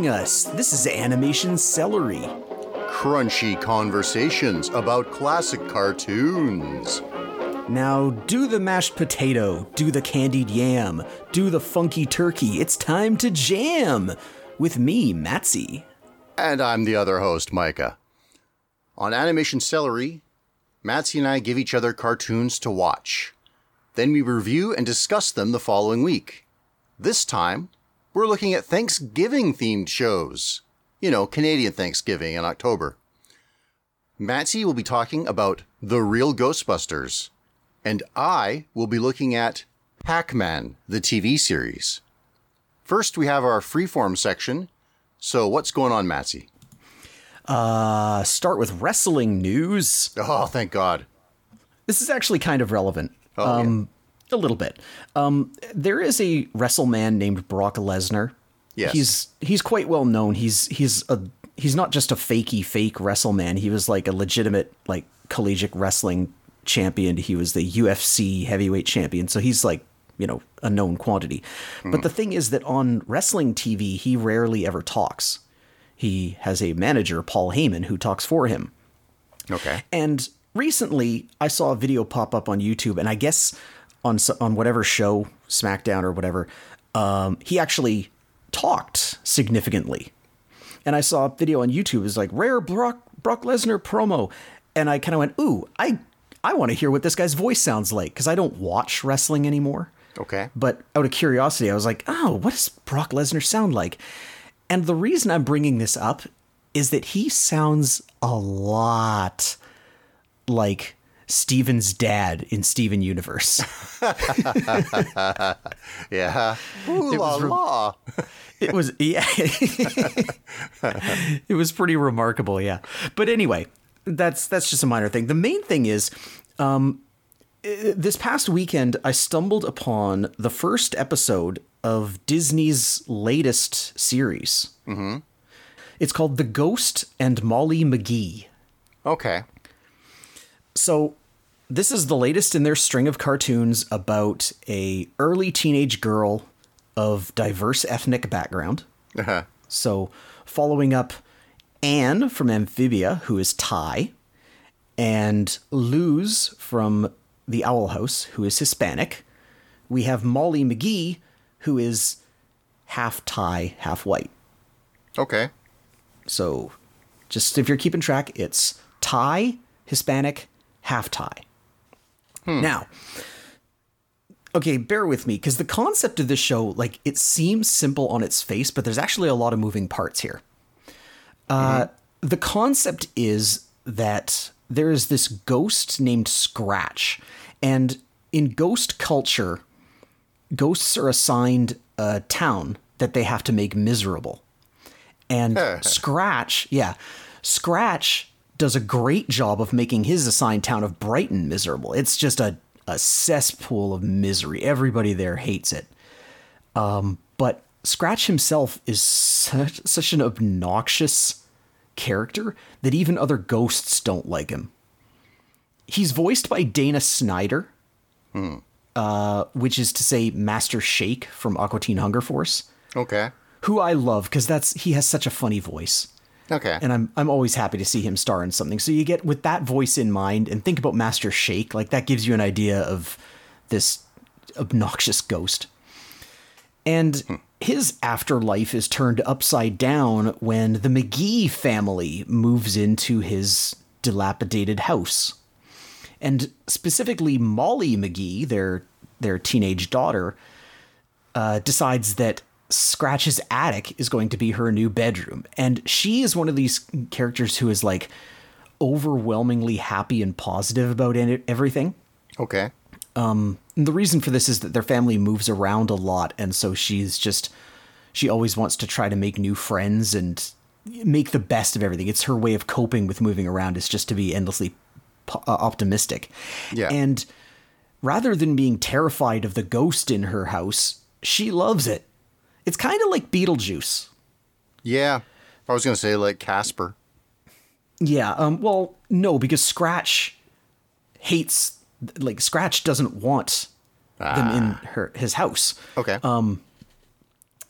Thank you for joining us. This is Animation Celery. Crunchy conversations about classic cartoons. Now, do the mashed potato, do the candied yam, do the funky turkey. It's time to jam with me, Matsy. And I'm the other host, Micah. On Animation Celery, Matsy and I give each other cartoons to watch. Then we review and discuss them the following week. This time, we're looking at Thanksgiving themed shows. You know, Canadian Thanksgiving in October. Matsy will be talking about The Real Ghostbusters, and I will be looking at Pac Man, the TV series. First, we have our freeform section. So, what's going on, Matsy? Uh, start with wrestling news. Oh, thank God. This is actually kind of relevant. Oh, um, A little bit. Um, there is a WrestleMan named Brock Lesnar. Yes. He's he's quite well known. He's he's a he's not just a fakey fake WrestleMan. He was like a legitimate like collegiate wrestling champion. He was the UFC heavyweight champion. So he's like you know a known quantity. But the thing is that on wrestling TV, he rarely ever talks. He has a manager, Paul Heyman, who talks for him. Okay. And recently, I saw a video pop up on YouTube, and I guess on on whatever show, SmackDown or whatever, um, he actually talked significantly. And I saw a video on YouTube. It was like rare Brock Brock Lesnar promo, and I kind of went, "Ooh, I I want to hear what this guy's voice sounds like because I don't watch wrestling anymore." Okay. But out of curiosity, I was like, oh, what does Brock Lesnar sound like? And the reason I'm bringing this up is that he sounds a lot like Steven's dad in Steven Universe. Yeah. Ooh la was re- la. it was yeah it was pretty remarkable yeah but anyway that's that's just a minor thing the main thing is um this past weekend i stumbled upon the first episode of disney's latest series mm-hmm. it's called the ghost and molly mcgee Okay. so this is the latest in their string of cartoons about a early teenage girl of diverse ethnic background Uh-huh. So, following up Anne from Amphibia, who is Thai, and Luz from the Owl House, who is Hispanic. We have Molly McGee, who is half Thai, half white. Okay. So, just if you're keeping track, it's Thai, Hispanic, half Thai. Now, okay, bear with me because the concept of this show, like, it seems simple on its face, but there's actually a lot of moving parts here. Uh, the concept is that there is this ghost named Scratch, and in ghost culture, ghosts are assigned a town that they have to make miserable. And Scratch, yeah, Scratch does a great job of making his assigned town of Brighton miserable. It's just a, a cesspool of misery. Everybody there hates it. Um, but Scratch himself is such, such an obnoxious character that even other ghosts don't like him. He's voiced by Dana Snyder, uh, which is to say Master Shake from Aqua Teen Hunger Force, Okay. who I love because that's he has such a funny voice Okay. and I'm I'm always happy to see him star in something. So you get with that voice in mind and think about Master Shake, like that gives you an idea of this obnoxious ghost. And his afterlife is turned upside down when the McGee family moves into his dilapidated house. And specifically Molly McGee, their their teenage daughter, uh, decides that Scratch's attic is going to be her new bedroom. And she is one of these characters who is like overwhelmingly happy and positive about everything. okay. And the reason for this is that their family moves around a lot. And so she's just, she always wants to try to make new friends and make the best of everything. It's her way of coping with moving around is just to be endlessly uh, optimistic. Yeah. And rather than being terrified of the ghost in her house, she loves it. It's kind of like Beetlejuice. Yeah. I was going to say like Casper. Yeah. Um. Well, no, because Scratch hates like Scratch doesn't want them in her his house. Okay. Um,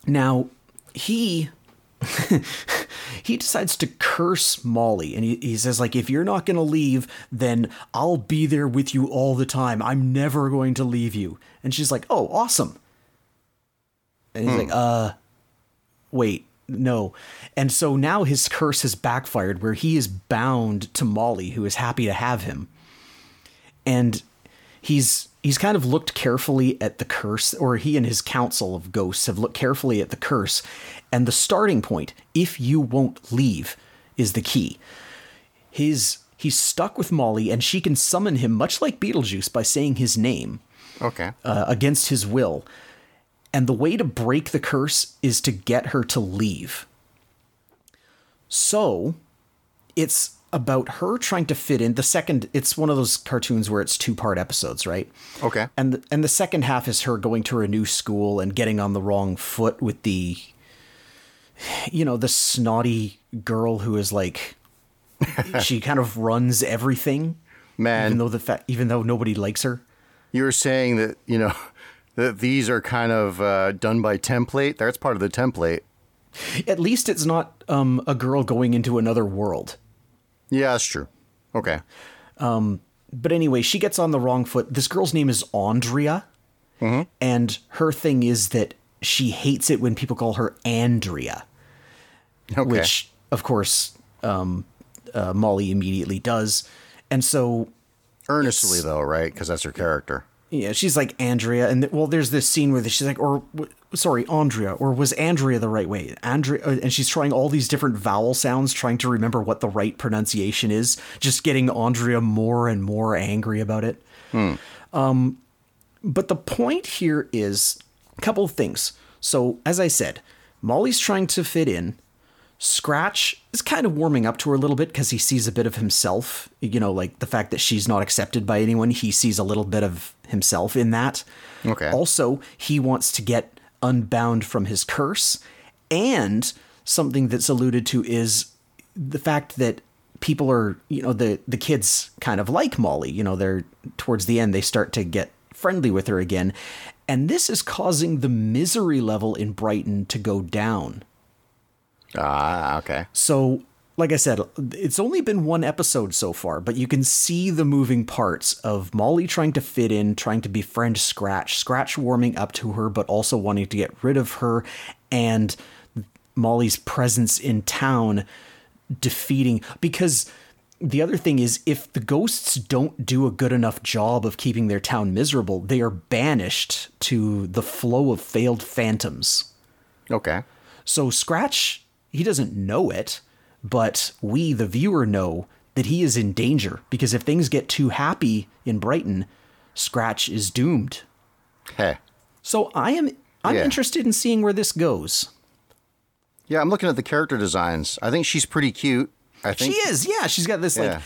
Now, he he decides to curse Molly and he, he says like if you're not going to leave then I'll be there with you all the time. I'm never going to leave you. And she's like, "Oh, awesome." And he's like, "Uh wait, no." And so now his curse has backfired where he is bound to Molly who is happy to have him. And he's he's kind of looked carefully at the curse or he and his council of ghosts have looked carefully at the curse and the starting point if you won't leave is the key his he's stuck with molly and she can summon him much like beetlejuice by saying his name Okay. uh, against his will and the way to break the curse is to get her to leave. So it's about her trying to fit in. The second it's one of those cartoons where it's two part episodes right? Okay. and the, and the second half is her going to her new school and getting on the wrong foot with the you know the snotty girl who is like she kind of runs everything Man, even though the fa- even though nobody likes her. You were saying that, you know, that these are kind of uh, done by template. That's part of the template. at least it's not um, a girl going into another world Yeah, that's true. Okay. but anyway she gets on the wrong foot this girl's name is andrea and her thing is that she hates it when people call her andrea Okay. which of course um, uh, Molly immediately does, and so Earnestly, though, right? Because that's her character. Yeah, she's like Andrea, and well, there's this scene where she's like, or w- sorry, Andrea, or was Andrea the right way? Andrea, uh, and she's trying all these different vowel sounds, trying to remember what the right pronunciation is, just getting Andrea more and more angry about it. Um, but the point here is a couple of things. So, as I said, Molly's trying to fit in. Scratch is kind of warming up to her a little bit because he sees a bit of himself. You know, like the fact that she's not accepted by anyone, he sees a little bit of himself in that. Okay. Also, he wants to get unbound from his curse. And something that's alluded to is the fact that people are, you know, the, the kids kind of like Molly. You know, they're towards the end, they start to get friendly with her again. And this is causing the misery level in Brighton to go down. Ah, okay. So, like I said, it's only been one episode so far, but you can see the moving parts of Molly trying to fit in, trying to befriend Scratch, Scratch warming up to her, but also wanting to get rid of her, and Molly's presence in town defeating. Because the other thing is, if the ghosts don't do a good enough job of keeping their town miserable, they are banished to the flow of failed phantoms. Okay. So Scratch, he doesn't know it, but we, the viewer, know that he is in danger because if things get too happy in Brighton, Scratch is doomed. Hey. So I am I'm Yeah. interested in seeing where this goes. Yeah, I'm looking at the character designs. I think she's pretty cute. I think She is, yeah. She's got this Yeah. like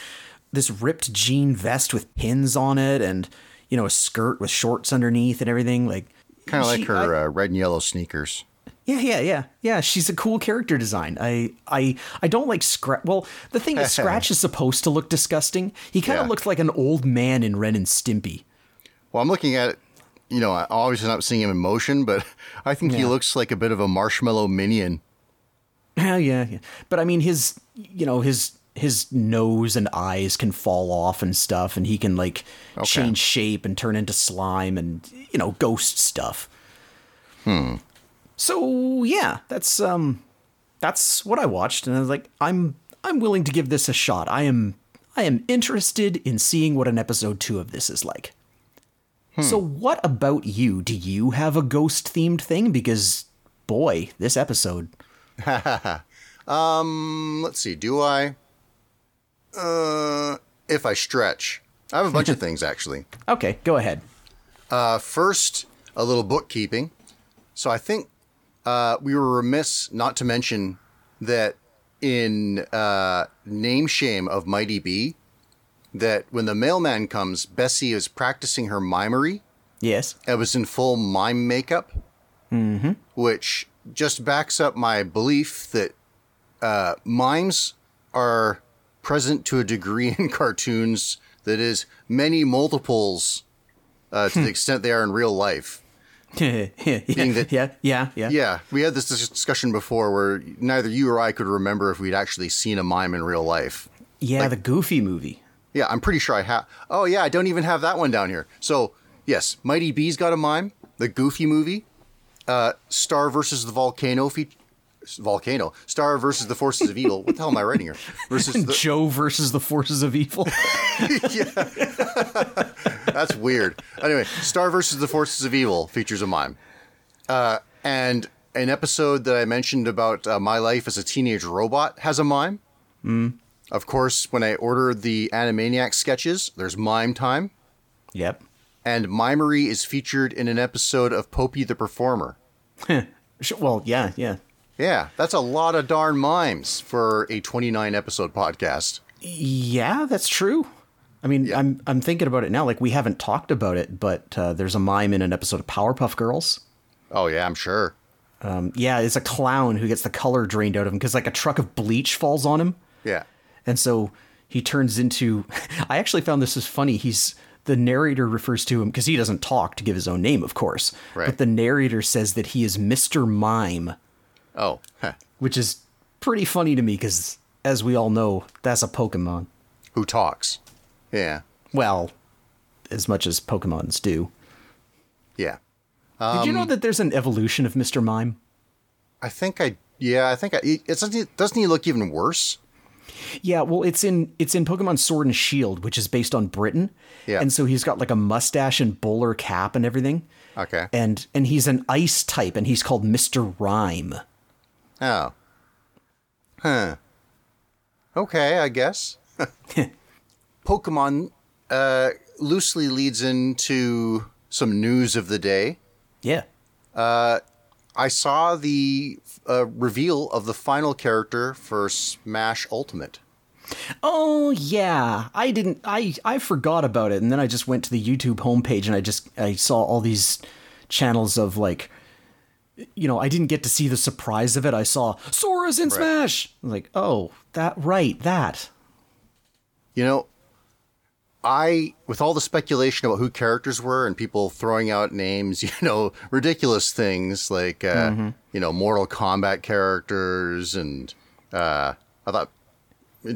this ripped jean vest with pins on it, and you know a skirt with shorts underneath and everything. Like kind of like her I- uh, red and yellow sneakers. Yeah, yeah, yeah, yeah. She's a cool character design. I, I, I don't like Scratch. Well, the thing is, Scratch is supposed to look disgusting. He kind of Yeah. looks like an old man in Ren and Stimpy. Well, I'm looking at it. You know, I obviously not seeing him in motion, but I think he looks like a bit of a marshmallow minion. Yeah, yeah, yeah. But I mean, his, you know, his his nose and eyes can fall off and stuff, and he can like change shape and turn into slime and you know ghost stuff. Hmm. So yeah, that's um, that's what I watched, and I was like, I'm I'm willing to give this a shot. I am I am interested in seeing what an episode two of this is like. So what about you? Do you have a ghost themed thing? Because boy, this episode. Um, let's see. Do I? Uh, if I stretch, I have a bunch of things actually. Okay, go ahead. Uh, first, a little bookkeeping. So I think uh, we were remiss not to mention that in uh, Name Shame of Mighty B, that when the mailman comes, Bessie is practicing her mimery. Yes. I was in full mime makeup, mm-hmm. which just backs up my belief that uh, mimes are present to a degree in cartoons that is many multiples uh, to the extent they are in real life. yeah, that- yeah, yeah, yeah. Yeah, we had this discussion before where neither you or I could remember if we'd actually seen a mime in real life. Yeah, the Goofy movie. Yeah, I'm pretty sure I have. Oh, yeah, I don't even have that one down here. So, yes, Mighty B's got a mime, the Goofy movie, uh, Star versus the Volcano fe- Volcano, Star versus the Forces of Evil. What the hell am I writing here? Versus the, Joe versus the forces of evil. yeah, That's weird. Anyway, Star versus the Forces of Evil features a mime. Uh, and an episode that I mentioned about uh, my life as a teenage robot has a mime. Mm. Of course, when I ordered the Animaniac sketches, there's mime time. yep. And mimery is featured in an episode of Popeye the Performer. Well, yeah, yeah. Yeah, that's a lot of darn mimes for a 29 episode podcast. Yeah, that's true. I mean, Yeah. I'm I'm thinking about it now. Like we haven't talked about it, but uh, there's a mime in an episode of Powerpuff Girls. Oh, yeah, I'm sure. Um, yeah, it's a clown who gets the color drained out of him because like a truck of bleach falls on him, Yeah. and so he turns into. I actually found this is funny. He's the narrator refers to him because he doesn't talk to give his own name, of course. Right. But the narrator says that he is Mister Mime, Oh, heh. which is pretty funny to me because, as we all know, that's a Pokemon. who talks? Yeah. Well, as much as Pokemons do. Yeah. Did you know um, that there's an evolution of Mr. Mime? I think I. Yeah, I think I. It's doesn't he look even worse? Yeah, well, it's in it's in Pokemon Sword and Shield, which is based on Britain. Yeah. And so he's got like a mustache and bowler cap and everything. Okay. And and he's an ice type, and he's called Mr. Rime. Oh. Huh. Okay, I guess. Pokemon uh, loosely leads into some news of the day. Yeah. I saw the uh, reveal of the final character for Smash Ultimate. Oh yeah, I didn't. I I forgot about it, and then I just went to the YouTube homepage and I just I saw all these channels of like, you know, I didn't get to see the surprise of it. I saw Sora's in Smash. I was like, oh, that right, that. You know, I, with all the speculation about who characters were and people throwing out names, you know, ridiculous things like, uh, you know, Mortal Kombat characters and, uh, I thought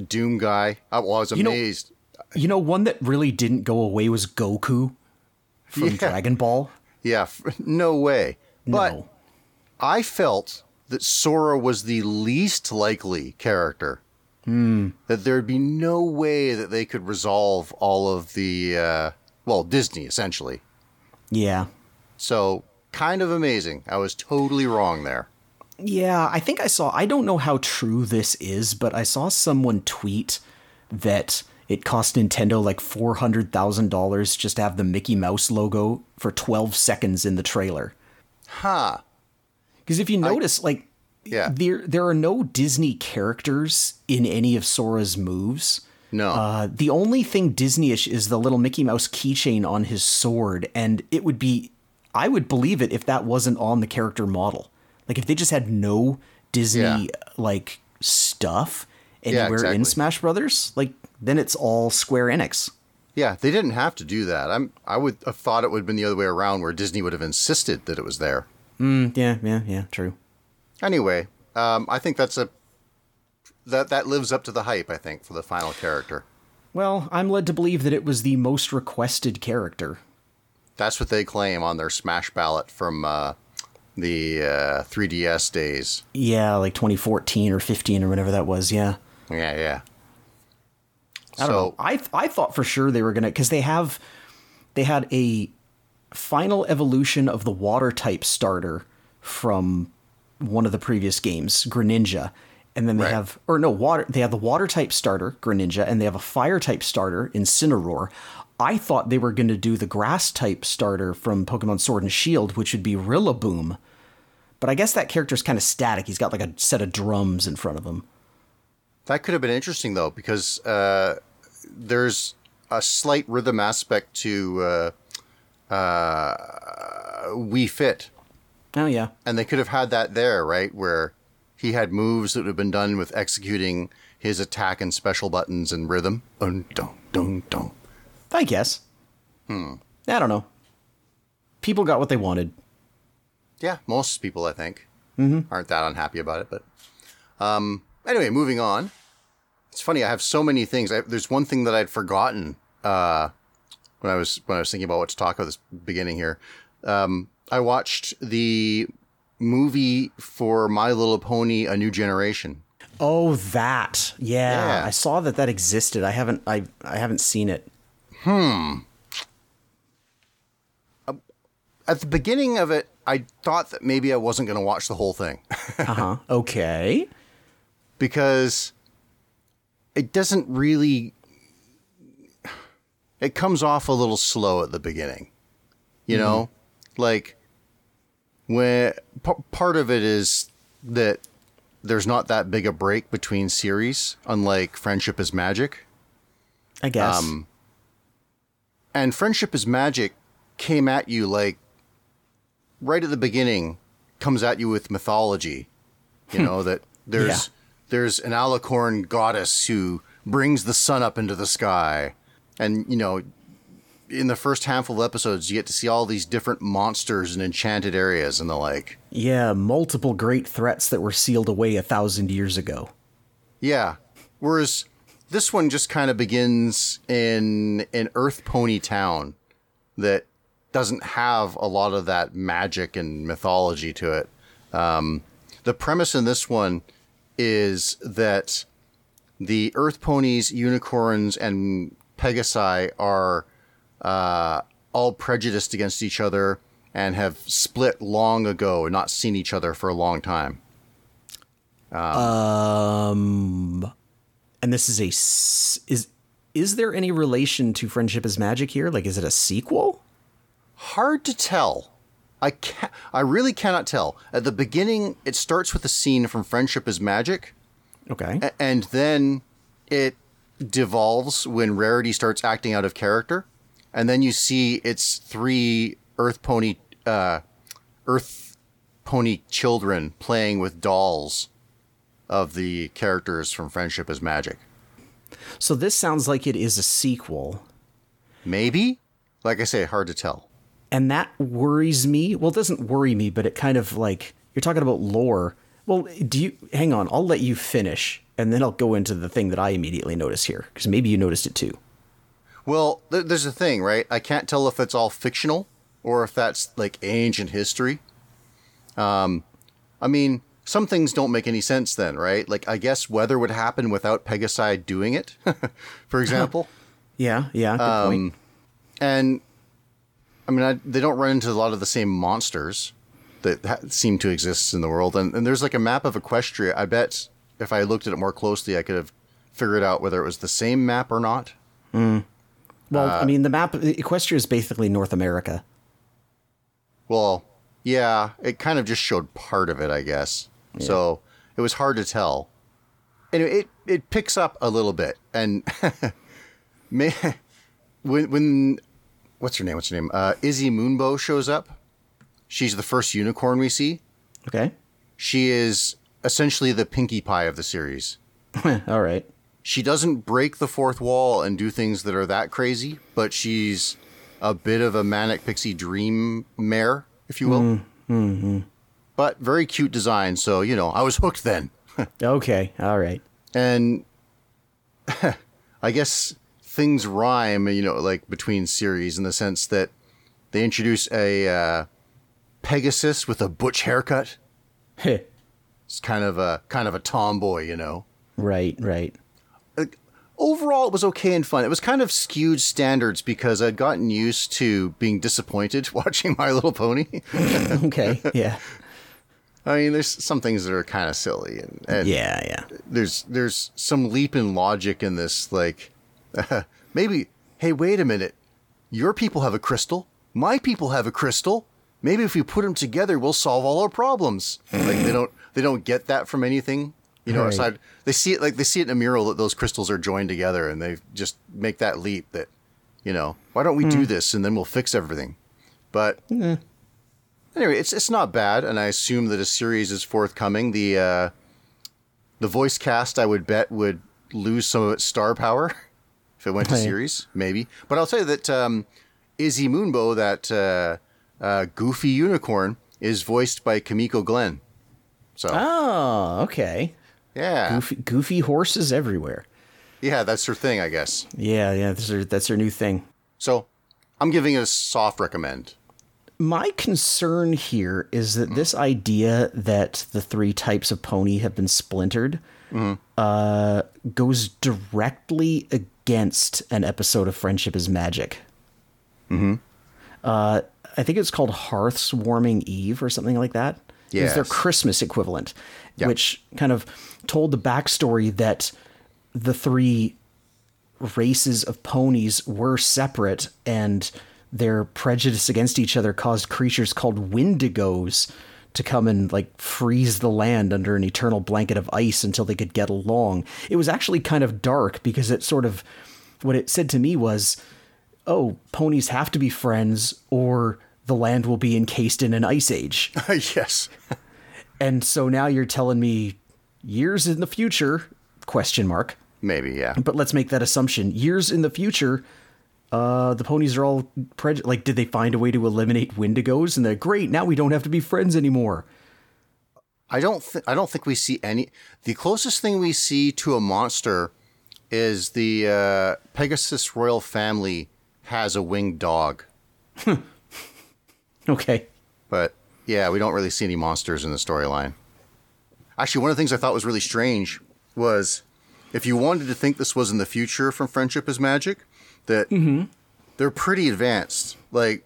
Doom guy. I was know- amazed. You know, one that really didn't go away was Goku from Yeah. Dragon Ball. yeah, f- no way. But no. I felt that Sora was the least likely character. That there'd be no way that they could resolve all of the, uh, well, Disney essentially. Yeah. So kind of amazing. I was totally wrong there. Yeah, I think I saw, I don't know how true this is, but I saw someone tweet that it cost Nintendo like $400,000 just to have the Mickey Mouse logo for 12 seconds in the trailer. Huh. Because if you notice, like, Yeah. there there are no Disney characters in any of Sora's moves. No. Uh, the only thing Disneyish is the little Mickey Mouse keychain on his sword, and it would be, I would believe it if that wasn't on the character model. Like if they just had no Disney Yeah. like stuff Yeah, anywhere in. Smash Brothers, like then it's all Square Enix. yeah, they didn't have to do that. I'm I would have thought it would have been the other way around where Disney would have insisted that it was there. Mm, yeah, yeah, yeah, true. Anyway, um, I think that's a that that lives up to the hype, I think, for the final character. Well, I'm led to believe that it was the most requested character. That's what they claim on their Smash ballot from uh, the uh, 3DS days. Yeah, like 2014 or 15 or whatever that was. Yeah. Yeah, yeah. I don't know. I th- I thought for sure they were gonna because they have they had a final evolution of the water type starter from one of the previous games, Greninja, and then they Right. have or no water they have the water type starter Greninja and they have a fire type starter Incineroar. I thought they were going to do the grass type starter from Pokemon Sword and Shield, which would be Rillaboom. But I guess that character's kind of static. He's got like a set of drums in front of him. That could have been interesting though, because uh, there's a slight rhythm aspect to uh, uh, Wii Fit, Oh yeah. and they could have had that there, right, where he had moves that would have been done with executing his attack and special buttons and rhythm. Dun, dun, dun, dun. I guess. Hmm. I don't know. People got what they wanted. Yeah, most people I think mm-hmm. aren't that unhappy about it. But um, anyway, moving on. It's funny. I have so many things. I, there's one thing that I'd forgotten uh, when I was when I was thinking about what to talk about this beginning here. Um, I watched the movie for My Little Pony: A New Generation. Oh, that. Yeah, Yeah. I saw that that existed. I haven't. I I haven't seen it. Hmm. At the beginning of it, I thought that maybe I wasn't going to watch the whole thing. Uh huh. Okay. because it doesn't really it comes off a little slow at the beginning you know? Like when p- part of it is that there's not that big a break between series unlike friendship is magic. I guess. Um, and friendship is magic came at you like right at the beginning comes at you with mythology you know that there's Yeah. there's an alicorn goddess who brings the sun up into the sky and you know in the first handful of episodes you get to see all these different monsters and enchanted areas and the like yeah, multiple great threats that were sealed away a thousand years ago. Yeah. Whereas this one just kind of begins in an Earth Pony Town that doesn't have a lot of that magic and mythology to it. Um, the premise in this one is that the Earth Ponies, unicorns, and Pegasi are uh, all prejudiced against each other and have split long ago and not seen each other for a long time. Um, and this is a is is there any relation to Friendship is Magic here? Like, is it a sequel? hard to tell. I can I really cannot tell. At the beginning, it starts with a scene from Friendship is Magic, Okay. a- and then it devolves when Rarity starts acting out of character, and then you see its three Earth Pony, uh, Earth Pony children playing with dolls of the characters from Friendship is Magic. So this sounds like it is a sequel, Maybe, like I say, hard to tell. and that worries me. Well, it doesn't worry me, but it kind of like you're talking about lore. Well, do you hang on? I'll let you finish, and then I'll go into the thing that I immediately notice here because maybe you noticed it too. Well, th- there's a thing, right? I can't tell if it's all fictional or if that's like ancient history. Um, I mean, some things don't make any sense then, right? Like, I guess weather would happen without Pegasi doing it, for example. Yeah, yeah, good point. and I mean, I, they don't run into a lot of the same monsters that ha- seem to exist in the world. And, and there's like a map of Equestria. I bet if I looked at it more closely, I could have figured out whether it was the same map or not. Well, uh, I mean, the map Equestria is basically North America. Well, yeah, it kind of just showed part of it, I guess. So it was hard to tell. And it it picks up a little bit, and may, when when what's her name? What's her name? Uh, Izzy Moonbow shows up. She's the first unicorn we see. Okay. She is essentially the Pinkie Pie of the series. All right. She doesn't break the fourth wall and do things that are that crazy, but she's a bit of a manic pixie dream mare, if you will. Mm-hmm. But very cute design, so you know I was hooked then. Okay. All right. and I guess things rhyme, you know, like between series in the sense that they introduce a uh, Pegasus with a butch haircut. It's kind of a kind of a tomboy, you know. right. Right. overall it was okay and fun. It was kind of skewed standards because I'd gotten used to being disappointed watching My Little Pony. Okay. Yeah. I mean, there's some things that are kind of silly, and, and Yeah. Yeah. there's there's some leap in logic in this. Like, maybe, hey, wait a minute, your people have a crystal, my people have a crystal. Maybe if we put them together, we'll solve all our problems. like they don't they don't get that from anything. You know, Right. aside they see it like they see it in a mural that those crystals are joined together, and they just make that leap that, you know, why don't we do this and then we'll fix everything. But anyway, it's it's not bad, and I assume that a series is forthcoming. The uh, the voice cast, I would bet, would lose some of its star power if it went to series, maybe. But I'll tell you that um, Izzy Moonbow, that uh, uh, goofy unicorn, is voiced by Kimiko Glenn. So Oh, okay. yeah, Goofy, goofy horses everywhere. yeah, that's her thing, I guess. Yeah, yeah, that's her, that's her new thing. So I'm giving it a soft recommend. My concern here is that this idea that the three types of pony have been splintered uh, goes directly against an episode of Friendship is Magic. Mm-hmm. Uh, I think it's called Hearth's Warming Eve or something like that. It was their Christmas equivalent, Yeah. which kind of told the backstory that the three races of ponies were separate and their prejudice against each other caused creatures called windigos to come and like freeze the land under an eternal blanket of ice until they could get along. It was actually kind of dark because it sort of what it said to me was, "Oh, ponies have to be friends or the land will be encased in an ice age." yes. and so now you're telling me years in the future question mark Maybe, yeah. but let's make that assumption. Years in the future, uh, the ponies are all like, did they find a way to eliminate Wendigos? And they're great. Now we don't have to be friends anymore. I don't th- I don't think we see any the closest thing we see to a monster is the uh, Pegasus royal family has a winged dog. Okay. But yeah, we don't really see any monsters in the storyline. Actually, one of the things I thought was really strange was if you wanted to think this was in the future from Friendship is Magic, that they're pretty advanced. Like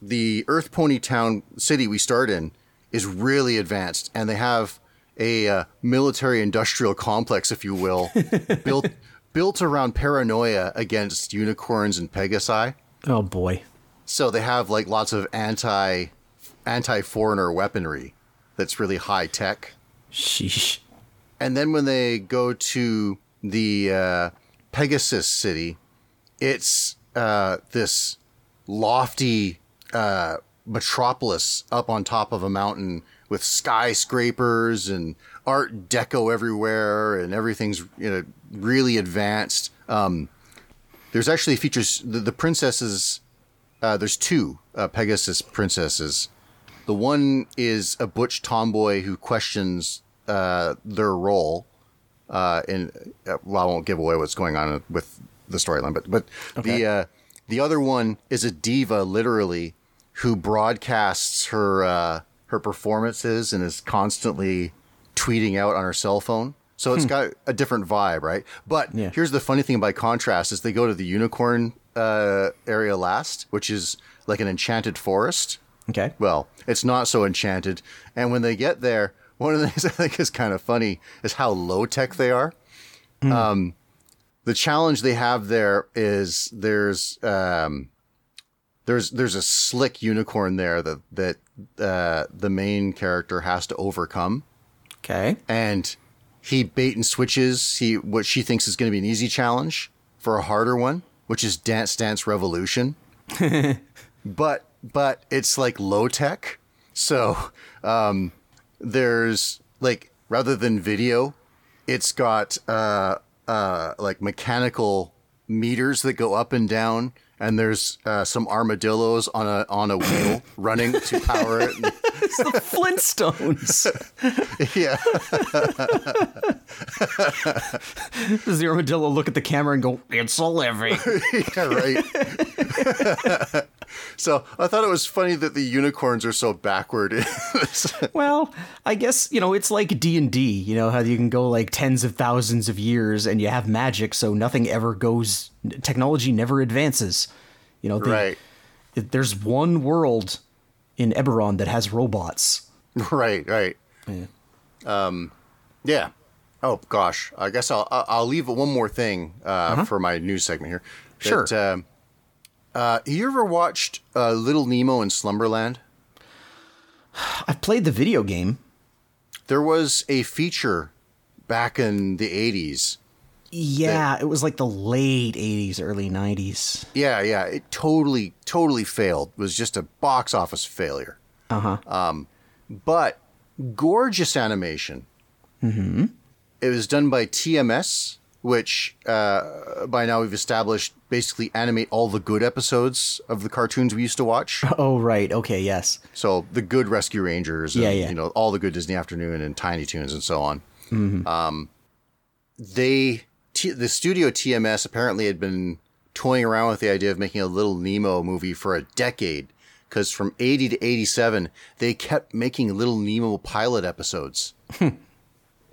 the Earth Pony Town city we start in is really advanced, and they have a uh, military industrial complex, if you will, built built around paranoia against unicorns and pegasi. Oh boy. So they have like lots of anti anti foreigner weaponry that's really high tech. Sheesh. And then when they go to the uh, Pegasus City, it's uh, this lofty uh, metropolis up on top of a mountain with skyscrapers and Art Deco everywhere, and everything's you know really advanced. Um, there's actually features the, the princesses. Uh, there's two uh, Pegasus princesses. The one is a butch tomboy who questions uh, their role. Uh, in uh, well, I won't give away what's going on with the storyline, but but the uh, the other one is a diva, literally, who broadcasts her uh, her performances and is constantly tweeting out on her cell phone. So it's got a different vibe, right? But Yeah. here's the funny thing by contrast is they go to the unicorn uh, area last, which is like an enchanted forest. Okay. Well, it's not so enchanted. And when they get there, one of the things I think is kind of funny is how low tech they are. Um, the challenge they have there is there's um, there's there's a slick unicorn there that that uh, the main character has to overcome, Okay. and he bait and switches he what she thinks is going to be an easy challenge for a harder one, which is Dance Dance Revolution. but but it's like low tech. So um, there's like rather than video, it's got uh, uh, like mechanical meters that go up and down, and there's uh, some armadillos on a on a wheel running to power it. It's the Flintstones. yeah, Does the armadillo look at the camera and go, "It's a living"? yeah, right. so I thought it was funny that the unicorns are so backward. in this. well, I guess you know it's like D and D. You know how you can go like tens of thousands of years and you have magic, so nothing ever goes. Technology never advances. You know, the, right, there's one world in Eberron that has robots. right, right. Um, yeah. Oh gosh, I guess I'll I'll leave one more thing uh, for my news segment here. Sure. That, um, uh, you ever watched uh, Little Nemo in Slumberland? I've played the video game. There was a feature back in the '80s. Yeah, it was like the late '80s, early '90s. Yeah, yeah. It totally, totally failed. It was just a box office failure. Uh huh. Um, but gorgeous animation. Mm-hmm. It was done by TMS, which uh, by now we've established basically animate all the good episodes of the cartoons we used to watch. Oh, right. Okay, yes. So the good Rescue Rangers, and, Yeah, yeah. you know, all the good Disney Afternoon and Tiny Toons and so on. Mm-hmm. Um, they, T- the studio TMS apparently had been toying around with the idea of making a Little Nemo movie for a decade. Because from 80 to 87, they kept making Little Nemo pilot episodes.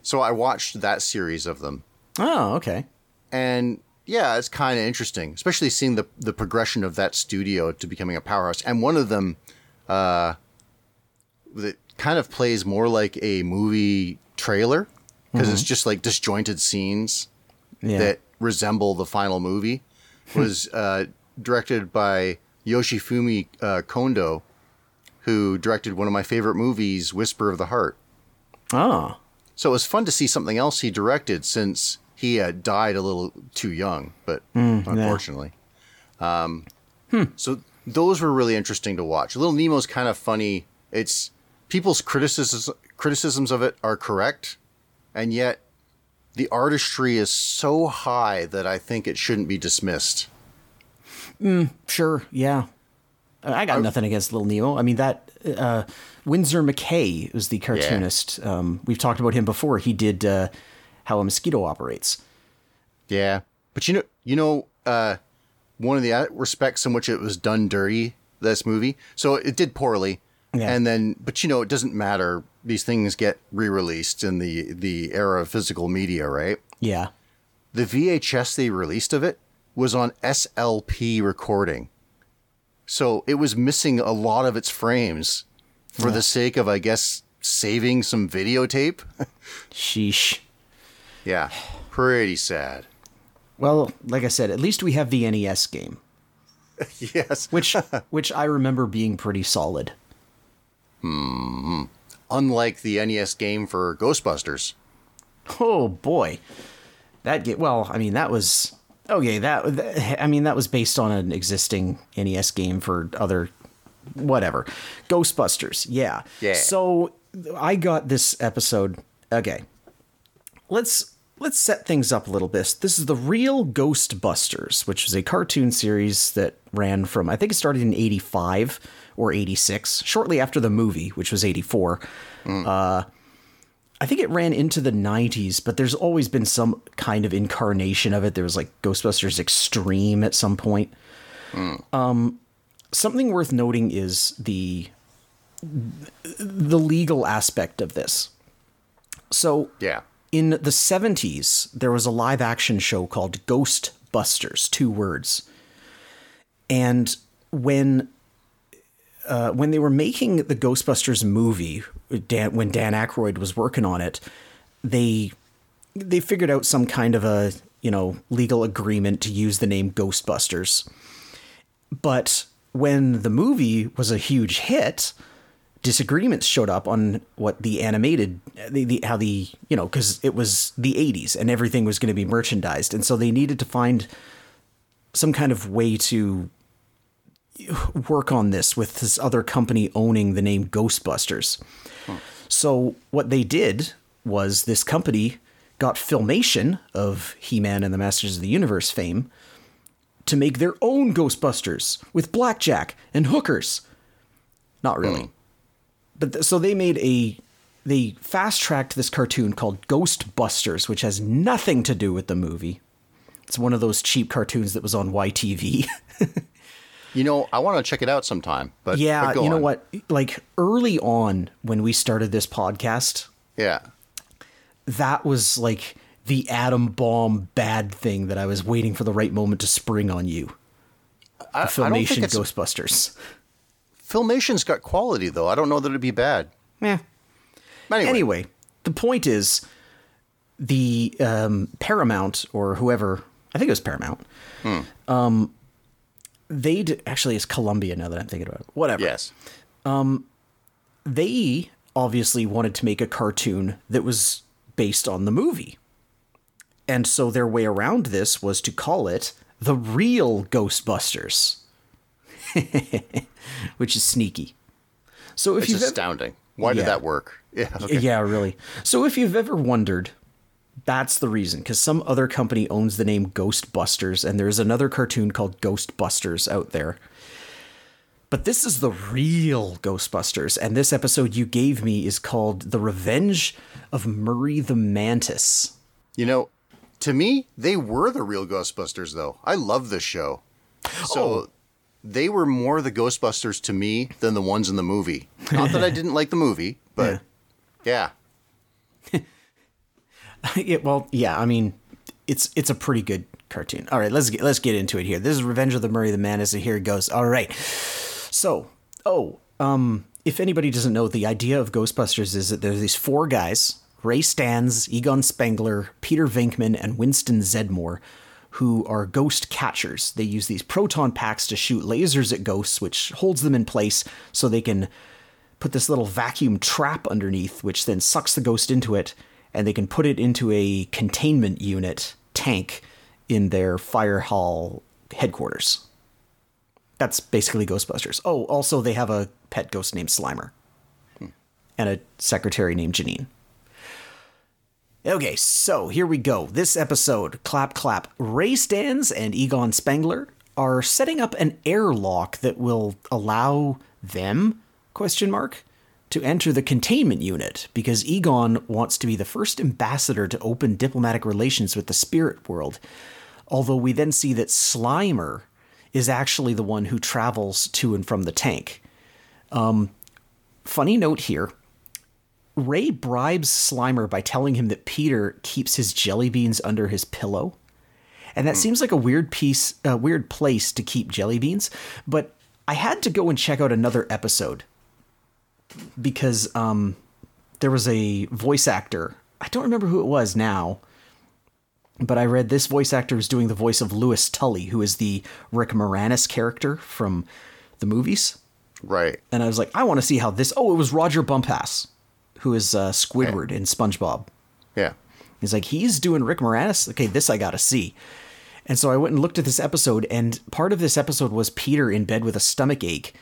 so I watched that series of them Oh, okay. and yeah, it's kind of interesting, especially seeing the the progression of that studio to becoming a powerhouse. And one of them, uh, that kind of plays more like a movie trailer because it's just like disjointed scenes Yeah. that resemble the final movie. Was uh, directed by Yoshifumi uh, Kondo, who directed one of my favorite movies, Whisper of the Heart. oh, So it was fun to see something else he directed since he died a little too young, but unfortunately. Um, So those were really interesting to watch. Little Nemo's kind of funny. It's people's criticisms criticisms of it are correct, and yet the artistry is so high that I think it shouldn't be dismissed. sure. Yeah. I got nothing against Little Nemo. I mean, that uh, Winsor McCay was the cartoonist. Um, we've talked about him before. He did uh, How a Mosquito Operates. Yeah, but you know, you know, uh, one of the respects in which it was done dirty. This movie, so it did poorly, Yeah. and then, but you know, it doesn't matter. These things get re-released in the the era of physical media, right? Yeah. The VHS they released of it was on SLP recording, so it was missing a lot of its frames for the sake of, I guess, saving some videotape. Sheesh. yeah, pretty sad. Well, like I said, at least we have the NES game, yes, which which I remember being pretty solid. Mm-hmm. Unlike the NES game for Ghostbusters. Oh boy, that get well. I mean, that was okay. That, that I mean, that was based on an existing NES game for other whatever. Ghostbusters, yeah. Yeah. So I got this episode. Okay, let's let's set things up a little bit. This is the real Ghostbusters, which is a cartoon series that ran from I think it started in '85 or '86, shortly after the movie, which was '84. Mm. Uh, I think it ran into the 90s, but there's always been some kind of incarnation of it. There was like Ghostbusters Extreme at some point. Mm. Um, something worth noting is the the legal aspect of this. So Yeah. in the 70s, there was a live action show called Ghostbusters, two words. And when uh, when they were making the Ghostbusters movie, Dan, when Dan Aykroyd was working on it, they they figured out some kind of a you know legal agreement to use the name Ghostbusters. But when the movie was a huge hit, disagreements showed up on what the animated the, the how the you know because it was the 80s and everything was going to be merchandised and so they needed to find some kind of way to work on this with this other company owning the name Ghostbusters. So what they did was this company got Filmation of He-Man and the Masters of the Universe fame to make their own Ghostbusters with blackjack and hookers. Not really. But th- so they made a they fast-tracked this cartoon called Ghostbusters, which has nothing to do with the movie. It's one of those cheap cartoons that was on YTV. You know, I want to check it out sometime. But Yeah, but you know on. what? Like early on when we started this podcast, Yeah. that was like the atom bomb bad thing that I was waiting for the right moment to spring on you. I, The I don't think Filmation it's Ghostbusters. Filmation's got quality though. I don't know that it'd be bad. Yeah. Anyway, Anyway, the point is the um, Paramount or whoever, I think it was Paramount. Um, they d- actually it's Columbia now that I'm thinking about it. Whatever. yes. Um, they obviously wanted to make a cartoon that was based on the movie. And so their way around this was to call it the real Ghostbusters, which is sneaky. So if It's you've ever, astounding. Why Yeah. did that work? Yeah. Okay. yeah, really. So if you've ever wondered That's the reason, because some other company owns the name Ghostbusters, and there's another cartoon called Ghostbusters out there. But this is the real Ghostbusters, and this episode you gave me is called The Revenge of Murray the Mantis. You know, to me, they were the real Ghostbusters, though. I love this show. So Oh. they were more the Ghostbusters to me than the ones in the movie. Not that I didn't like the movie, but yeah. yeah, well, yeah, I mean, it's it's a pretty good cartoon. All right, let's get let's get into it here. This is Revenge of the Murray the Mantis, and here it goes. All right, so oh, um, if anybody doesn't know, the idea of Ghostbusters is that there's these four guys: Ray Stantz, Egon Spengler, Peter Venkman, and Winston Zeddemore. Who are ghost catchers? They use these proton packs to shoot lasers at ghosts, which holds them in place so they can put this little vacuum trap underneath, which then sucks the ghost into it, and they can put it into a containment unit tank in their fire hall headquarters. That's basically Ghostbusters. Oh, also they have a pet ghost named Slimer, hmm. and a secretary named Janine. Okay, so here we go. This episode, clap clap. Ray Stantz and Egon Spengler are setting up an airlock that will allow them question mark to enter the containment unit because Egon wants to be the first ambassador to open diplomatic relations with the spirit world. Although we then see that Slimer is actually the one who travels to and from the tank. Um, funny note here Ray bribes Slimer by telling him that Peter keeps his jelly beans under his pillow. And that seems like a weird piece, a weird place to keep jelly beans. But I had to go and check out another episode because um, there was a voice actor. I don't remember who it was now, but I read this voice actor is doing the voice of Louis Tully, who is the Rick Moranis character from the movies. Right. And I was like, I want to see how this. Oh, it was Rodger Bumpass, who is uh, Squidward in SpongeBob. Yeah. He's like, he's doing Rick Moranis. Okay, this I got to see. And so I went and looked at this episode, and part of this episode was Peter in bed with a stomach ache,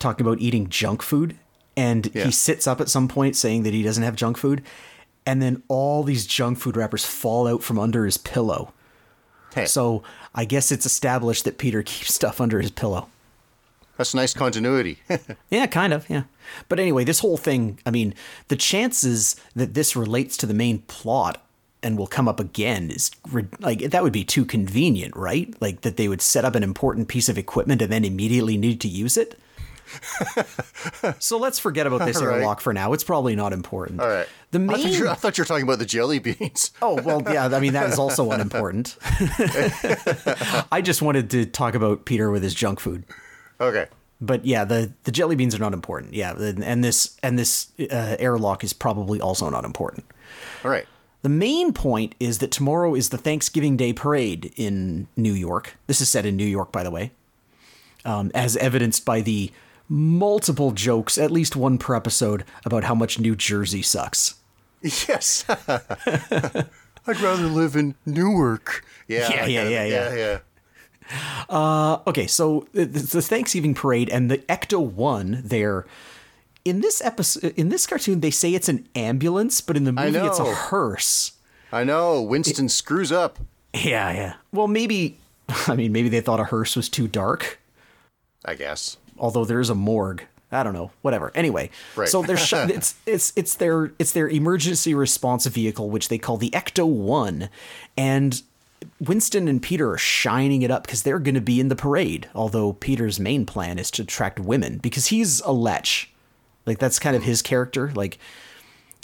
talking about eating junk food. And Yeah. he sits up at some point saying that he doesn't have junk food. And then all these junk food wrappers fall out from under his pillow. Hey, So I guess it's established that Peter keeps stuff under his pillow. that's nice continuity. Yeah, kind of, yeah. But anyway, this whole thing, I mean, the chances that this relates to the main plot and will come up again is like that would be too convenient, right? Like that they would set up an important piece of equipment and then immediately need to use it. so let's forget about this right. airlock for now. It's probably not important. All right. The I thought, main you, I thought you were talking about the jelly beans. Oh, well, yeah, I mean, that is also unimportant. I just wanted to talk about Peter with his junk food. Okay. but yeah, the the jelly beans are not important. Yeah, and this and this uh, airlock is probably also not important. All right. The main point is that tomorrow is the Thanksgiving Day parade in New York. This is set in New York, by the way, um, as evidenced by the multiple jokes, at least one per episode, about how much New Jersey sucks. Yes. I'd rather live in Newark. Yeah. Yeah, yeah, it. yeah, yeah. yeah. Uh, okay, so it's the Thanksgiving parade and the Ecto One there. In this episode, in this cartoon, they say it's an ambulance, but in the movie, it's a hearse. I know. Winston screws up. Yeah, yeah. Well, maybe, I mean, maybe they thought a hearse was too dark, I guess. Although there is a morgue. I don't know. Whatever. Anyway, Right. so they're sh- it's it's it's their it's their emergency response vehicle, which they call the Ecto One, and Winston and Peter are shining it up because they're going to be in the parade. Although Peter's main plan is to attract women because he's a lech, like that's kind of his character. Like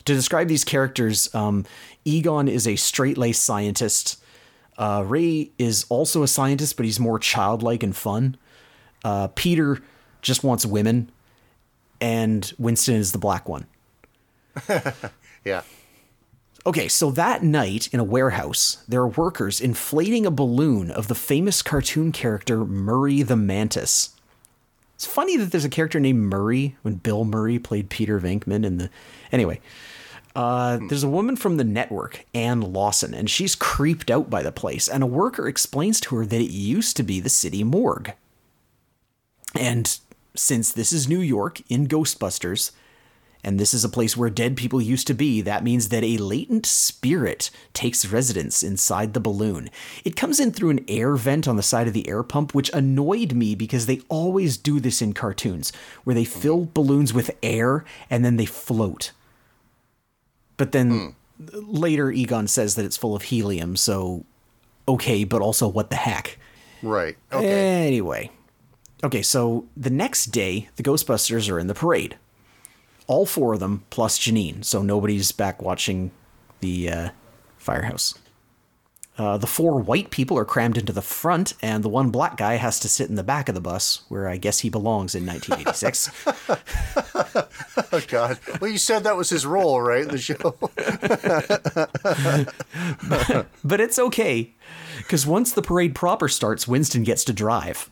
to describe these characters, um, Egon is a straight laced scientist. Uh, Ray is also a scientist, but he's more childlike and fun. Uh, Peter just wants women, and Winston is the black one. Yeah. Okay, so that night in a warehouse, there are workers inflating a balloon of the famous cartoon character Murray the Mantis. It's funny that there's a character named Murray when Bill Murray played Peter Venkman in the. Anyway, uh, there's a woman from the network, Ann Lawson, and she's creeped out by the place. And a worker explains to her that it used to be the city morgue. And since this is New York in Ghostbusters, and this is a place where dead people used to be. That means that a latent spirit takes residence inside the balloon. It comes in through an air vent on the side of the air pump, which annoyed me because they always do this in cartoons, where they hmm. fill balloons with air and then they float. But then hmm. later, Egon says that it's full of helium, so okay, but also what the heck? Right. Okay. Anyway. Okay, so the next day, the Ghostbusters are in the parade. All four of them, plus Janine, so nobody's back watching the uh, firehouse. Uh, the four white people are crammed into the front, and the one black guy has to sit in the back of the bus, where I guess he belongs in 1986. oh God. Well, you said that was his role, right, in the show. but it's okay, because once the parade proper starts, Winston gets to drive.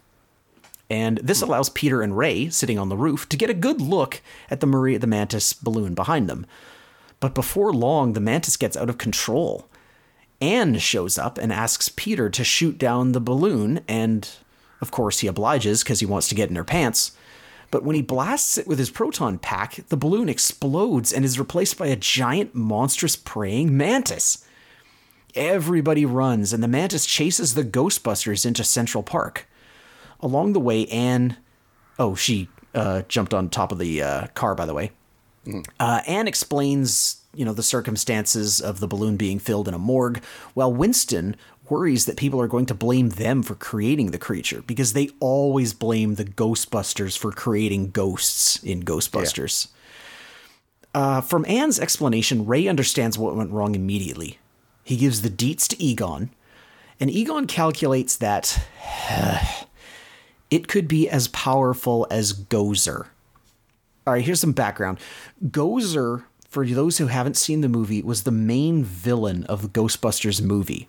And this hmm. allows Peter and Ray, sitting on the roof, to get a good look at the Murray the Mantis balloon behind them. But before long, the Mantis gets out of control. Anne shows up and asks Peter to shoot down the balloon, and of course he obliges because he wants to get in her pants. But when he blasts it with his proton pack, the balloon explodes and is replaced by a giant, monstrous praying mantis. Everybody runs, and the mantis chases the Ghostbusters into Central Park. Along the way, Anne. Oh, she uh, jumped on top of the uh, car, by the way. Uh, Anne explains, you know, the circumstances of the balloon being filled in a morgue, while Winston worries that people are going to blame them for creating the creature because they always blame the Ghostbusters for creating ghosts in Ghostbusters. Uh, from Anne's explanation, Ray understands what went wrong immediately. He gives the deets to Egon, and Egon calculates that it could be as powerful as Gozer. All right, here's some background. Gozer, for those who haven't seen the movie, was the main villain of the Ghostbusters movie.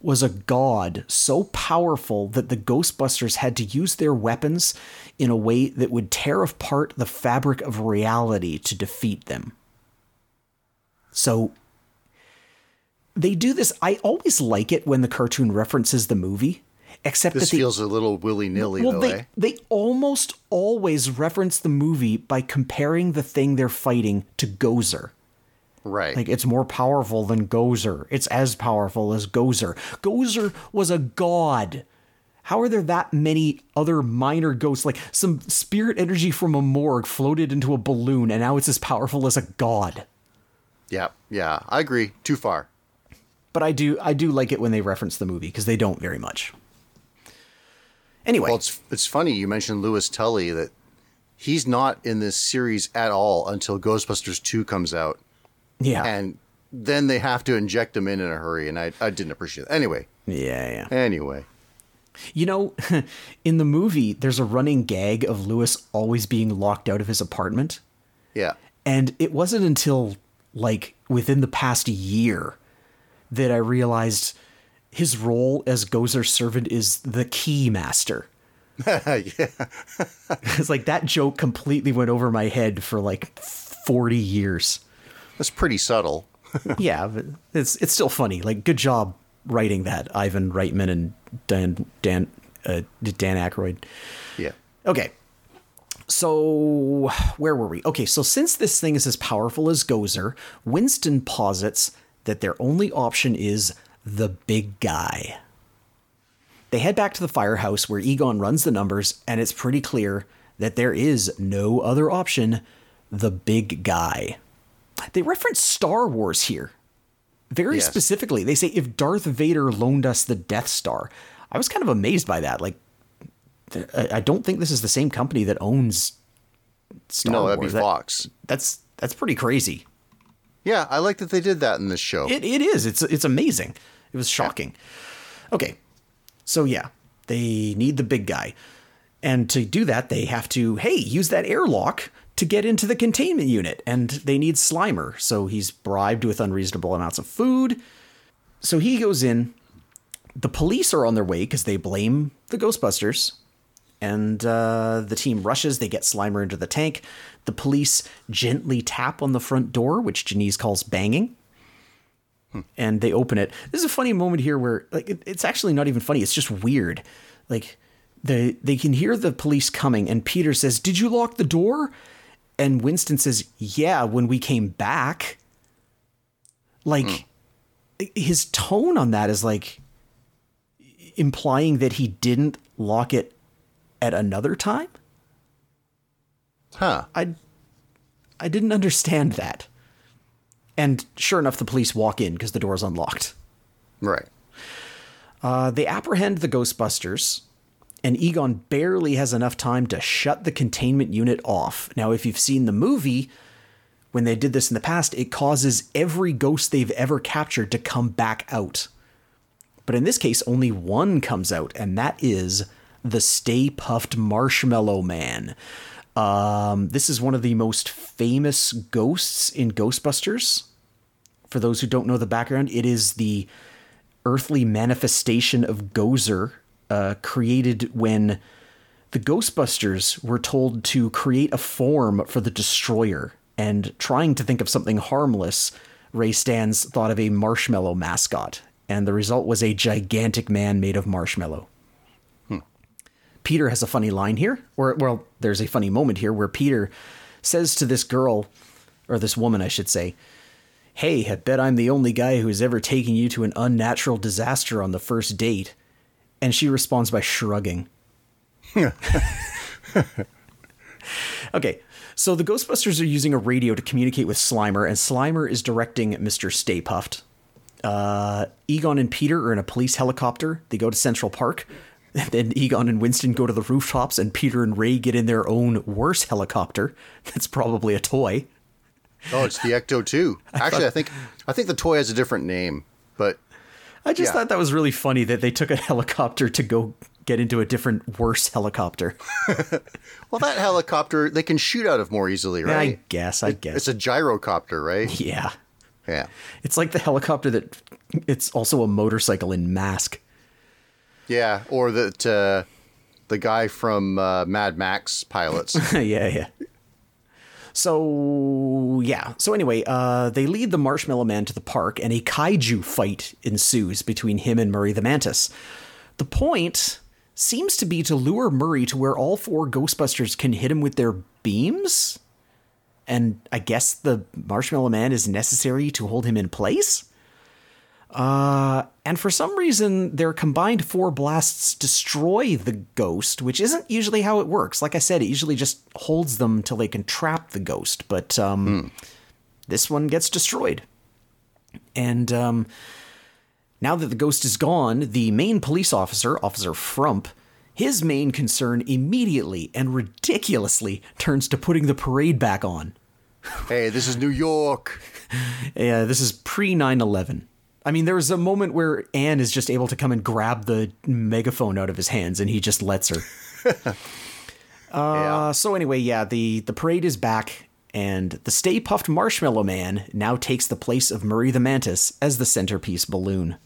Was a god so powerful that the Ghostbusters had to use their weapons in a way that would tear apart the fabric of reality to defeat them. So they do this. I always like it when the cartoon references the movie, except This they feels a little willy nilly, well, though, they eh? they almost always reference the movie by comparing the thing they're fighting to Gozer. Right. Like it's more powerful than Gozer. It's as powerful as Gozer. Gozer was a god. How are there that many other minor ghosts? Like some spirit energy from a morgue floated into a balloon, and now it's as powerful as a god. yeah. Yeah. I agree. Too far. But I do I do like it when they reference the movie because they don't very much. Anyway, Well, it's it's funny you mentioned Louis Tully that he's not in this series at all until Ghostbusters 2 comes out. yeah, And then they have to inject him in in a hurry, and I, I didn't appreciate it. Anyway. yeah, yeah. Anyway. You know, in the movie, there's a running gag of Louis always being locked out of his apartment. Yeah. And it wasn't until, like, within the past year that I realized his role as Gozer's servant is the key master. yeah. It's like that joke completely went over my head for like 40 years. That's pretty subtle. yeah, but it's it's still funny. Like, good job writing that, Ivan Reitman and Dan Dan uh, Dan Aykroyd. Yeah. Okay. So, where were we? Okay, so since this thing is as powerful as Gozer, Winston posits that their only option is the big guy. They head back to the firehouse where Egon runs the numbers, and it's pretty clear that there is no other option the big guy. They reference Star Wars here. Very Yes. specifically, they say if Darth Vader loaned us the Death Star. I was kind of amazed by that. Like, I don't think this is the same company that owns Star no, Wars. that'd be That- Fox. that's that's pretty crazy. Yeah, I like that they did that in this show. It it is. It's it's amazing. It was shocking. Okay. So yeah, they need the big guy. And to do that, they have to, hey, use that airlock to get into the containment unit. And they need Slimer. So he's bribed with unreasonable amounts of food. So he goes in. The police are on their way because they blame the Ghostbusters. And uh, the team rushes. They get Slimer into the tank. The police gently tap on the front door, which Janice calls banging and they open it. There's a funny moment here where like it, it's actually not even funny. It's just weird. Like they they can hear the police coming, and Peter says, "Did you lock the door?" And Winston says, Yeah, when we came back. Like, hmm. his tone on that is like implying that he didn't lock it at another time. Huh. I, I didn't understand that. And sure enough, the police walk in because the door is unlocked. Right. Uh, they apprehend the Ghostbusters, and Egon barely has enough time to shut the containment unit off. Now, if you've seen the movie, when they did this in the past, it causes every ghost they've ever captured to come back out. But in this case, only one comes out, and that is the Stay Puft Marshmallow Man. Um, this is one of the most famous ghosts in Ghostbusters. For those who don't know the background, it is the earthly manifestation of Gozer, uh, created when the Ghostbusters were told to create a form for the Destroyer. And trying to think of something harmless, Ray Stantz thought of a marshmallow mascot. And the result was a gigantic man made of marshmallow. Peter has a funny line here, or well, there's a funny moment here where Peter says to this girl, or this woman, I should say, Hey, I bet I'm the only guy who has ever taken you to an unnatural disaster on the first date. And she responds by shrugging. okay, so the Ghostbusters are using a radio to communicate with Slimer, and Slimer is directing Mr. Stay Puft. Uh, Egon and Peter are in a police helicopter. They go to Central Park. And then Egon and Winston go to the rooftops, and Peter and Ray get in their own worse helicopter. That's probably a toy. Oh, it's the Ecto 2. Actually, I think I think the toy has a different name, but I just Yeah. thought that was really funny that they took a helicopter to go get into a different, worse helicopter. well, that helicopter they can shoot out of more easily, right? I guess, I guess. It's a gyrocopter, right? yeah. Yeah. It's like the helicopter that it's also a motorcycle in mask. Yeah, or that uh, the guy from uh, Mad Max pilots. yeah, yeah. So yeah. So anyway, uh, they lead the Marshmallow Man to the park, and a kaiju fight ensues between him and Murray the Mantis. The point seems to be to lure Murray to where all four Ghostbusters can hit him with their beams, and I guess the Marshmallow Man is necessary to hold him in place. Uh, and for some reason, their combined four blasts destroy the ghost, which isn't usually how it works. Like I said, it usually just holds them till they can trap the ghost, but um, this one gets destroyed. And um, now that the ghost is gone, the main police officer, Officer Frump, his main concern immediately and ridiculously turns to putting the parade back on. hey, this is New York. Yeah, this is pre 9 11. I mean, there was a moment where Anne is just able to come and grab the megaphone out of his hands, and he just lets her. yeah. Uh, so anyway, yeah, the the parade is back, and the Stay Puft Marshmallow Man now takes the place of Murray the Mantis as the centerpiece balloon.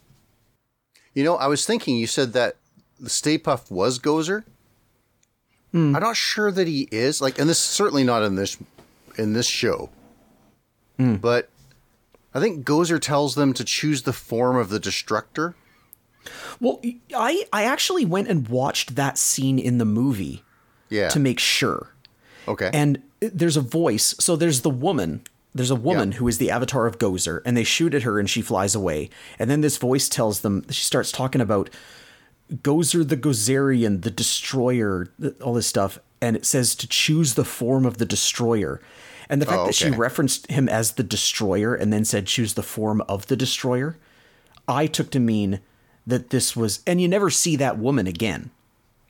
You know, I was thinking you said that the Stay Puft was Gozer. I'm not sure that he is. Like, and this is certainly not in this in this show. But I think Gozer tells them to choose the form of the destructor. Well, I I actually went and watched that scene in the movie Yeah. to make sure. okay. And uh, there's a voice. So there's the woman. There's a woman Yeah. who is the avatar of Gozer, and they shoot at her and she flies away. And then this voice tells them, she starts talking about Gozer the Gozerian, the destroyer, all this stuff. And it says to choose the form of the destroyer. And the fact Oh, that she referenced him as the destroyer and then said choose the form of the destroyer, I took to mean that this was, and you never see that woman again.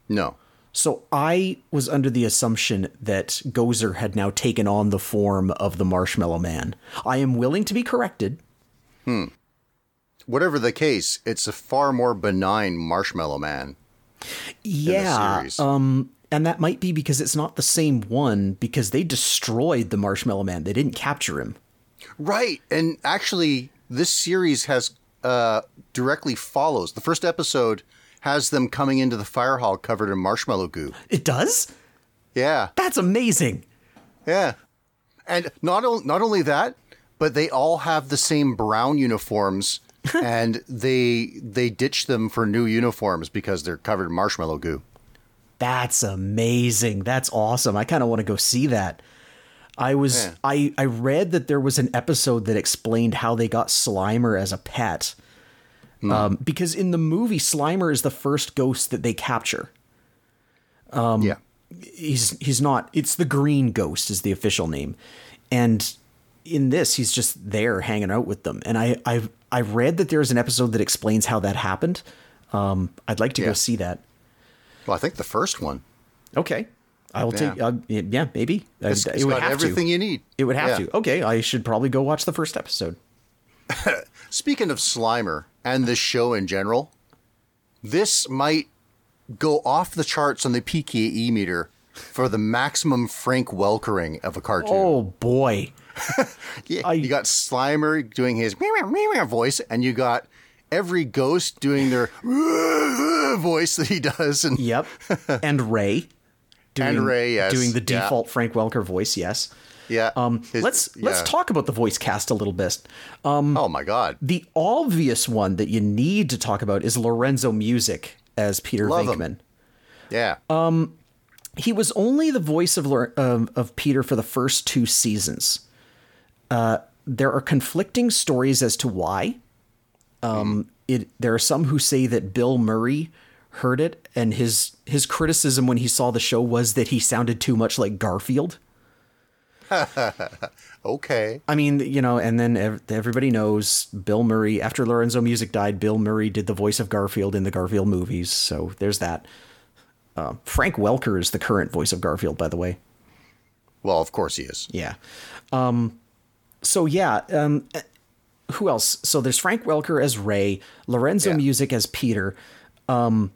no. So I was under the assumption that Gozer had now taken on the form of the Marshmallow Man. I am willing to be corrected. Hmm. Whatever the case, it's a far more benign Marshmallow Man. Yeah. Um and that might be because it's not the same one because they destroyed the Marshmallow Man. They didn't capture him. Right. And actually, this series has uh, directly follows. The first episode has them coming into the fire hall covered in marshmallow goo. It does? Yeah. That's amazing. Yeah. And not, o- not only that, but they all have the same brown uniforms and they they ditch them for new uniforms because they're covered in marshmallow goo. That's amazing. That's awesome. I kind of want to go see that. I was Yeah. I I read that there was an episode that explained how they got Slimer as a pet. Hmm. Um, because in the movie, Slimer is the first ghost that they capture. Um, yeah. He's he's not. It's the Green Ghost is the official name, and in this, he's just there hanging out with them. And I I I read that there's an episode that explains how that happened. Um, I'd like to Yeah. go see that. Well, I think the first one. Okay, I will take. Yeah. Uh, yeah, maybe It's, it it's would got have everything to. you need. It would have Yeah. to. Okay, I should probably go watch the first episode. Speaking of Slimer and this show in general, this might go off the charts on the PKE meter for the maximum Frank Welkering of a cartoon. Oh boy. yeah, I- you got Slimer doing his meow, meow, meow voice, and you got every ghost doing their voice that he does. And Yep. And Ray. Doing, Ray, yes. Doing the Yeah. default Frank Welker voice, yes. yeah, Um, his- let's let's talk about the voice cast a little bit. Oh my God, The obvious one that you need to talk about is Lorenzo Music as Peter Love him. Venkman. yeah, Uh, He was only the voice of um, of Peter for the first two seasons. Uh, there are conflicting stories as to why. Um, it there are some who say that Bill Murray heard it, and his his criticism when he saw the show was that he sounded too much like Garfield. okay, I mean, you know, and then ev- everybody knows Bill Murray. After Lorenzo Music died, Bill Murray did the voice of Garfield in the Garfield movies. So there's that. Uh, Frank Welker is the current voice of Garfield, by the way. well, of course he is. Yeah. Um, so yeah. Um, who else? So there's Frank Welker as Ray, Lorenzo Yeah. Music as Peter, um,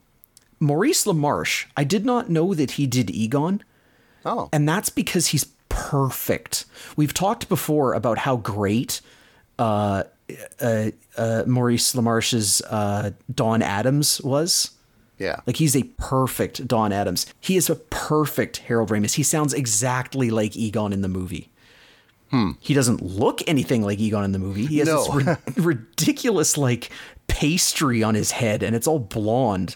Maurice LaMarche. I did not know that he did Egon. Oh, And that's because he's perfect. We've talked before about how great uh, uh, uh, Maurice LaMarche's uh, Don Adams was. yeah, Like he's a perfect Don Adams. He is a perfect Harold Ramis. He sounds exactly like Egon in the movie. He doesn't look anything like Egon in the movie. He has No. this ri- ridiculous like pastry on his head, and it's all blonde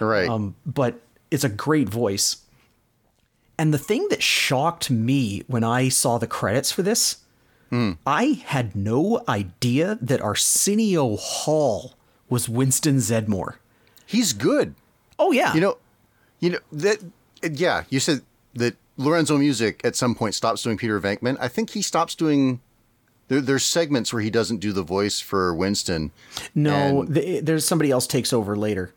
right. um, but it's a great voice. And the thing that shocked me when I saw the credits for this, I had no idea that Arsenio Hall was Winston Zeddemore. He's good. Oh yeah, You know, you know that. Yeah, you said that Lorenzo Music at some point stops doing Peter Venkman. I think he stops doing. There, there's segments where he doesn't do the voice for Winston. no, and- th- there's somebody else takes over later.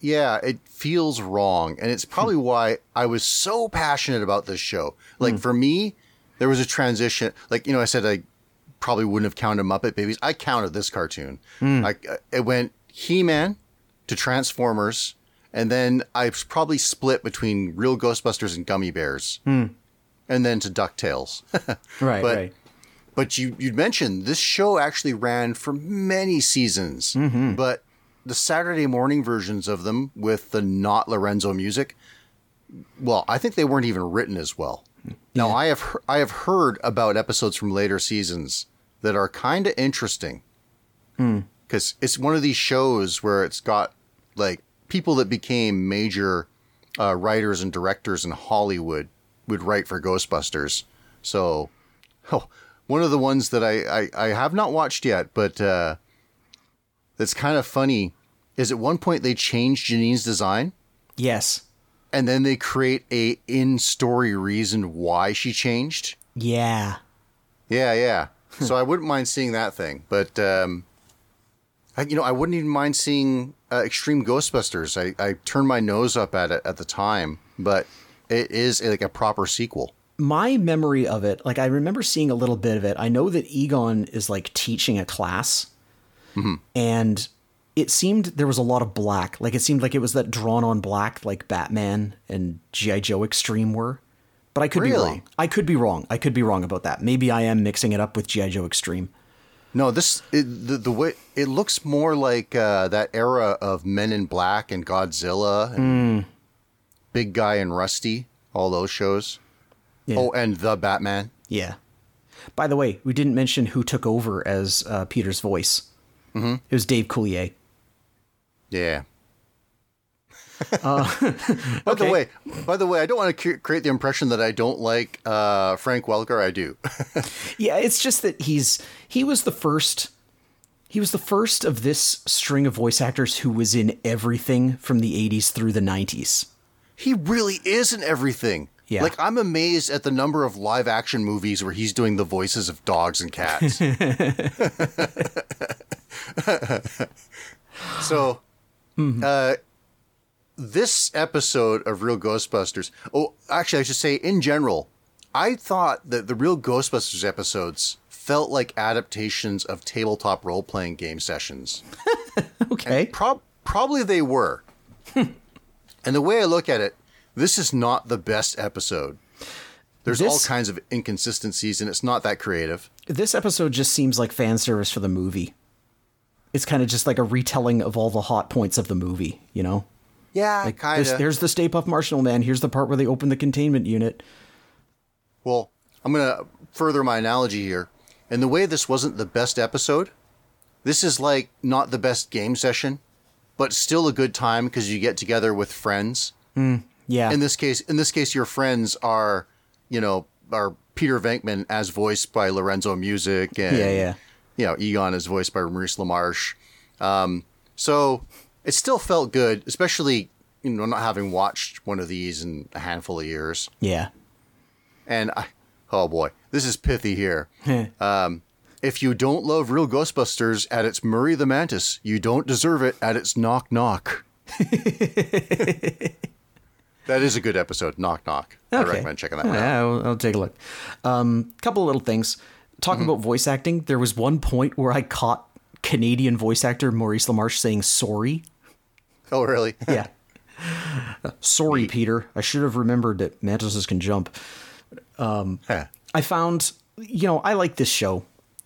Yeah, it feels wrong, and it's probably hmm. why I was so passionate about this show. Like hmm. for me, there was a transition. Like you know, I said I probably wouldn't have counted Muppet Babies. I counted this cartoon. Hmm. Like uh, it went He Man to Transformers, and then I probably split between Real Ghostbusters and Gummi Bears, and then to Ducktales. Right, But- right. But you you mentioned this show actually ran for many seasons, Mm-hmm. but the Saturday morning versions of them with the not Lorenzo Music, well, I think they weren't even written as well. Now I have he- I have heard about episodes from later seasons that are kind of interesting Hmm. because it's one of these shows where it's got like people that became major uh, writers and directors in Hollywood would write for Ghostbusters. So, oh, one of the ones that I, I, I have not watched yet, but uh, that's kind of funny is at one point they changed Janine's design Yes. and then they create a in-story reason why she changed. Yeah. Yeah, yeah. so I wouldn't mind seeing that thing, but um, I, you know, I wouldn't even mind seeing uh, Extreme Ghostbusters. I, I turned my nose up at it at the time, but it is like a proper sequel. My memory of it, like I remember seeing a little bit of it. I know that Egon is like teaching a class, and it seemed there was a lot of black. Like it seemed like it was that drawn on black, like Batman and GI Joe Extreme were. But I could be wrong. I could be wrong. I could be wrong about that. Maybe I am mixing it up with GI Joe Extreme. No, this it, the the way it looks more like uh, that era of Men in Black and Godzilla and Big Guy and Rusty, all those shows. Yeah. Oh, and the Batman. Yeah. By the way, we didn't mention who took over as uh, Peter's voice. Mm-hmm. It was Dave Coulier. Yeah. By the way, by the way, I don't want to create the impression that I don't like uh, Frank Welker. I do. Yeah, it's just that he's he was the first he was the first of this string of voice actors who was in everything from the 80s through the 90s. he really is in everything. Yeah. Like I'm amazed at the number of live action movies where he's doing the voices of dogs and cats. so, uh, this episode of Real Ghostbusters. Oh, actually, I should say in general, I thought that the Real Ghostbusters episodes felt like adaptations of tabletop role playing game sessions. Okay. Prob- probably they were. and the way I look at it, this is not the best episode. There's all kinds of inconsistencies, and it's not that creative. This episode just seems like fan service for the movie. It's kind of just like a retelling of all the hot points of the movie, you know? Yeah, Like kind there's, of. there's the Stay Puft Marshmallow Man. Here's the part where they open the containment unit. Well, I'm going to further my analogy here. And the way this wasn't the best episode, this is like not the best game session, but still a good time because you get together with friends. Yeah. in this case in this case your friends are you know are peter venkman as voiced by lorenzo music and Yeah, yeah. you know egon is voiced by maurice lamarche um, so it still felt good especially you know not having watched one of these in a handful of years yeah. and I, oh boy this is pithy here um, if you don't love real ghostbusters at its murray the mantis you don't deserve it at its knock knock that is a good episode knock knock i Okay. recommend checking that one out Yeah, I'll, I'll take a look. Um, couple of little things. Talking Mm-hmm. about voice acting, there was one point where I caught Canadian voice actor Maurice LaMarche saying sorry. oh really Yeah. sorry, Peter. I should have remembered that mantises can jump. Huh. I found, you know, I like this show.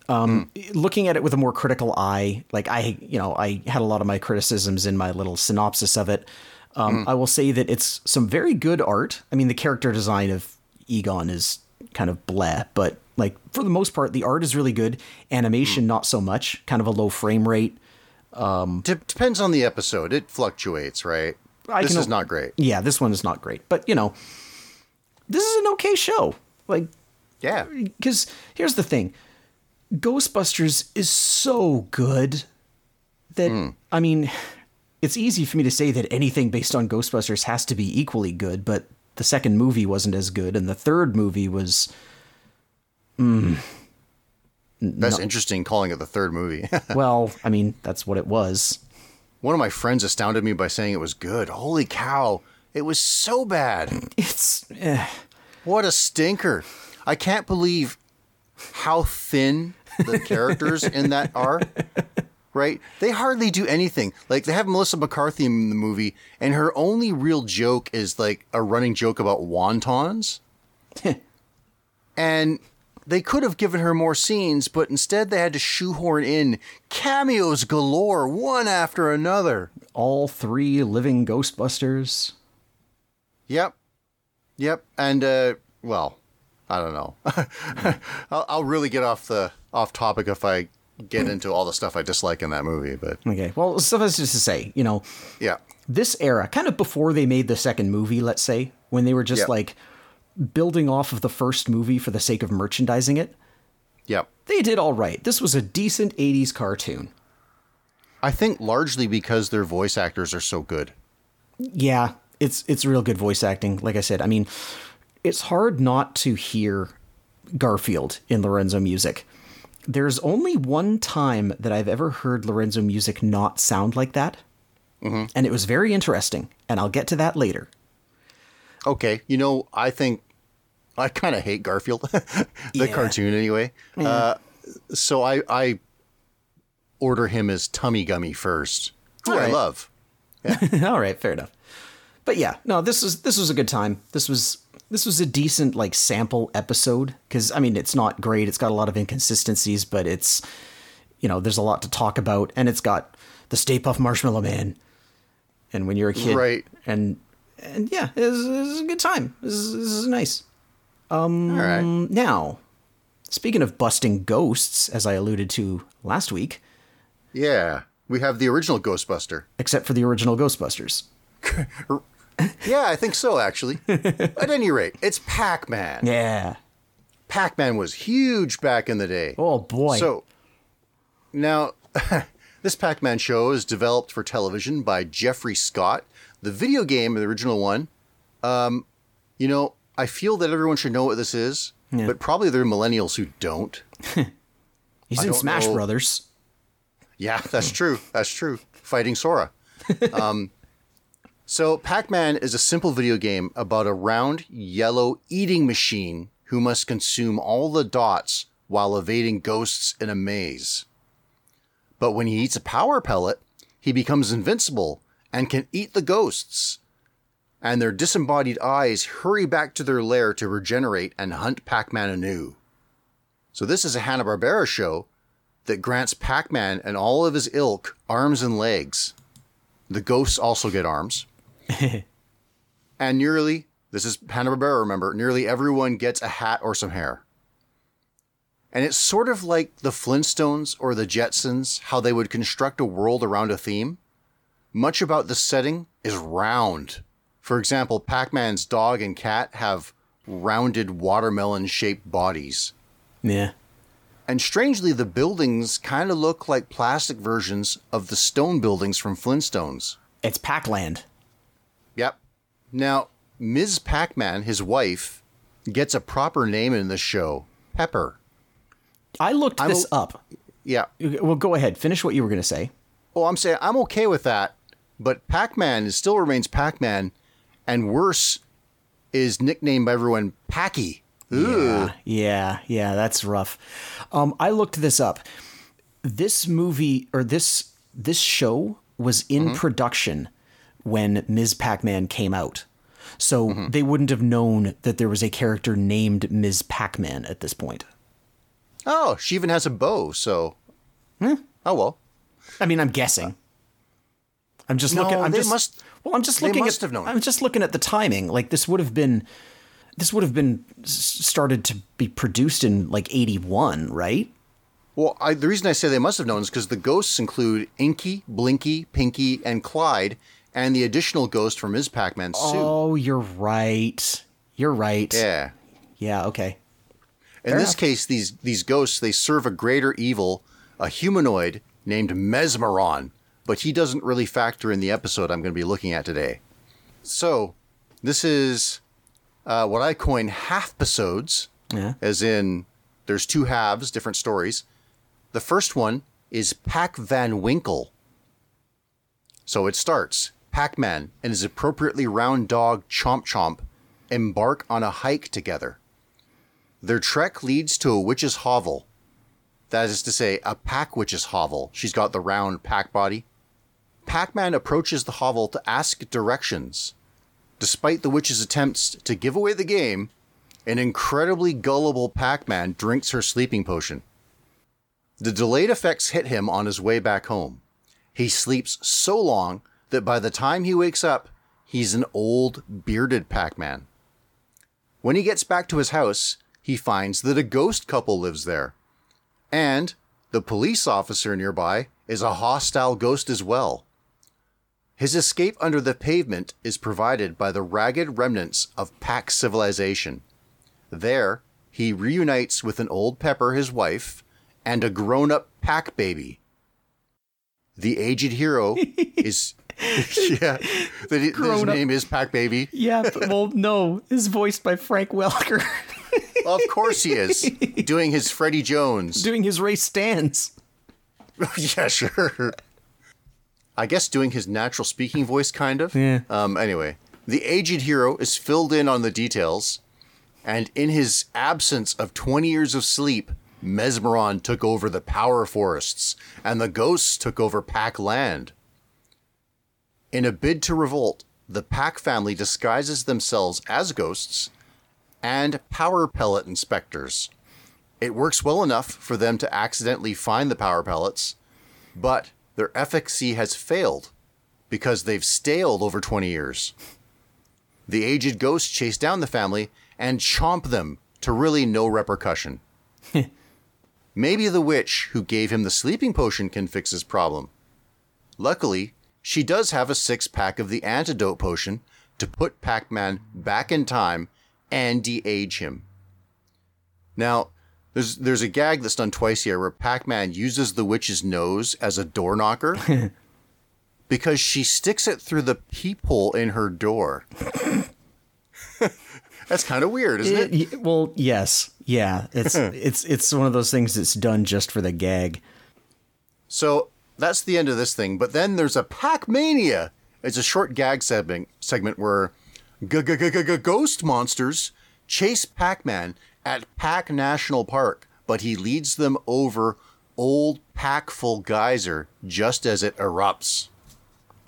Um, Looking at it with a more critical eye, like I, you know, I had a lot of my criticisms in my little synopsis of it. Um, I will say that it's some very good art. I mean, the character design of Egon is kind of bleh, but like for the most part, the art is really good. Animation, not so much. Kind of a low frame rate. Um, De- depends on the episode. It fluctuates right? I this can- is not great. Yeah, this one is not great, but you know, this is an okay show. Like yeah. because here's the thing. Ghostbusters is so good that hmm. i mean it's easy for me to say that anything based on ghostbusters has to be equally good but the second movie wasn't as good and the third movie was hmm, that's interesting calling it the third movie well i mean that's what it was one of my friends astounded me by saying it was good holy cow it was so bad it's eh, What a stinker. I can't believe how thin the characters in that are. Right? They hardly do anything. Like they have Melissa McCarthy in the movie and her only real joke is like a running joke about wontons. and they could have given her more scenes, but instead they had to shoehorn in cameos galore one after another. all three living ghostbusters Yep. Yep. And uh well, I don't know. I'll, I'll really get off the off topic if I get into all the stuff I dislike in that movie, but okay well suffice just to say you know yeah. this era, kind of before they made the second movie, let's say, when they were just like building off of the first movie for the sake of merchandising it, Yep. they did all right. This was a decent 80s cartoon. I think largely because their voice actors are so good. Yeah, it's it's real good voice acting. Like I said, I mean, it's hard not to hear Garfield in Lorenzo Music. There's only one time that I've ever heard Lorenzo Music not sound like that. Mm-hmm. And it was very interesting, and I'll get to that later. Okay, you know, I think I kind of hate Garfield, the Yeah. cartoon anyway. Uh, so I I order him as Tummi Gummi first, who I Alright. love. All right, fair enough. But yeah, no, this was this was a good time. This was this was a decent like sample episode because I mean it's not great. It's got a lot of inconsistencies, but it's you know there's a lot to talk about, and it's got the Stay Puff Marshmallow Man. And when you're a kid, Right. And and yeah, it was, it was a good time. This is, nice. All right. Um, now, speaking of busting ghosts, as I alluded to last week, Yeah, we have the original Ghostbuster. except for the original Ghostbusters. yeah, I think so, actually. At any rate, it's Pac Man. Yeah. Pac Man was huge back in the day. Oh boy. So, now, this Pac Man show is developed for television by Jeffrey Scott. The video game, the original one, um, you know, I feel that everyone should know what this is, Yeah. but probably there are millennials who don't. he's I in don't Smash know. Brothers. Yeah, that's true. That's true. Fighting Sora. Um, so, Pac Man is a simple video game about a round, yellow eating machine who must consume all the dots while evading ghosts in a maze. But when he eats a power pellet, he becomes invincible and can eat the ghosts. And their disembodied eyes hurry back to their lair to regenerate and hunt Pac Man anew. So, this is a Hanna-Barbera show that grants Pac Man and all of his ilk arms and legs. The ghosts also get arms. and nearly, this is Hanna-Barbera, remember, nearly everyone gets a hat or some hair. And it's sort of like the Flintstones or the Jetsons, how they would construct a world around a theme. Much about the setting is round. For example, Pac Man's dog and cat have rounded watermelon shaped bodies. Yeah. And strangely, the buildings kind of look like plastic versions of the stone buildings from Flintstones. It's Pac-Land. Yep. Now, Ms. Pac Man, his wife, gets a proper name in the show Pepper. I looked I'm this a- up. Yeah. Well, go ahead. Finish what you were going to say. Oh, I'm saying I'm okay with that, but Pac Man still remains Pac Man, and worse is nicknamed by everyone Packy. Yeah, yeah, yeah. That's rough. Um, I looked this up. This movie or this this show was in mm-hmm. production when Ms. Pac-Man came out, so mm-hmm. they wouldn't have known that there was a character named Ms. Pac-Man at this point. Oh, she even has a bow, so. Hmm. Oh, well. I mean, I'm guessing. I'm just No, looking. I'm they just, must- Well, I'm just looking. at. I'm just looking at the timing. Like this would have been, this would have been started to be produced in like '81, right? Well, I, the reason I say they must have known is because the ghosts include Inky, Blinky, Pinky, and Clyde, and the additional ghost from Ms. Pac Man's suit. Oh, you're right. You're right. Yeah. Yeah. Okay. In this case, these these ghosts they serve a greater evil, a humanoid named Mezmaron, but he doesn't really factor in the episode I'm going to be looking at today. So, this is uh, what I coin half episodes, Yeah. as in there's two halves, different stories. The first one is Pac Van Winkle. So it starts Pac Man and his appropriately round dog Chomp Chomp embark on a hike together. Their trek leads to a witch's hovel. That is to say, a pack witch's hovel. She's got the round pack body. Pac Man approaches the hovel to ask directions. Despite the witch's attempts to give away the game, an incredibly gullible Pac Man drinks her sleeping potion. The delayed effects hit him on his way back home. He sleeps so long that by the time he wakes up, he's an old, bearded Pac Man. When he gets back to his house, he finds that a ghost couple lives there. And the police officer nearby is a hostile ghost as well. His escape under the pavement is provided by the ragged remnants of Pac civilization. There, he reunites with an old Pepper, his wife, and a grown up Pack baby. The aged hero is. yeah, that his up- name is Pack Baby. Yeah. But, well, no, is voiced by Frank Welker Of course he is. Doing his Freddie Jones. doing his Ray Stantz. yeah, sure. I guess doing his natural speaking voice, kind of. Yeah. Um, anyway, the aged hero is filled in on the details, and in his absence of 20 years of sleep, Mezmaron took over the power forests, and the ghosts took over Pac-Land. In a bid to revolt, the Pack family disguises themselves as ghosts and power pellet inspectors. It works well enough for them to accidentally find the power pellets, but their efficacy has failed because they've staled over 20 years. The aged ghosts chase down the family and chomp them to really no repercussion. Maybe the witch who gave him the sleeping potion can fix his problem. Luckily, she does have a six pack of the antidote potion to put Pac Man back in time and de age him. Now, there's, there's a gag that's done twice here where Pac Man uses the witch's nose as a door knocker because she sticks it through the peephole in her door. that's kind of weird, isn't it? It- well, yes, yeah. It's it's it's one of those things that's done just for the gag. So that's the end of this thing. But then there's a Pac Mania. It's a short gag segment segment where ghost monsters chase Pac Man at Pac National Park, but he leads them over Old Packful Geyser just as it erupts.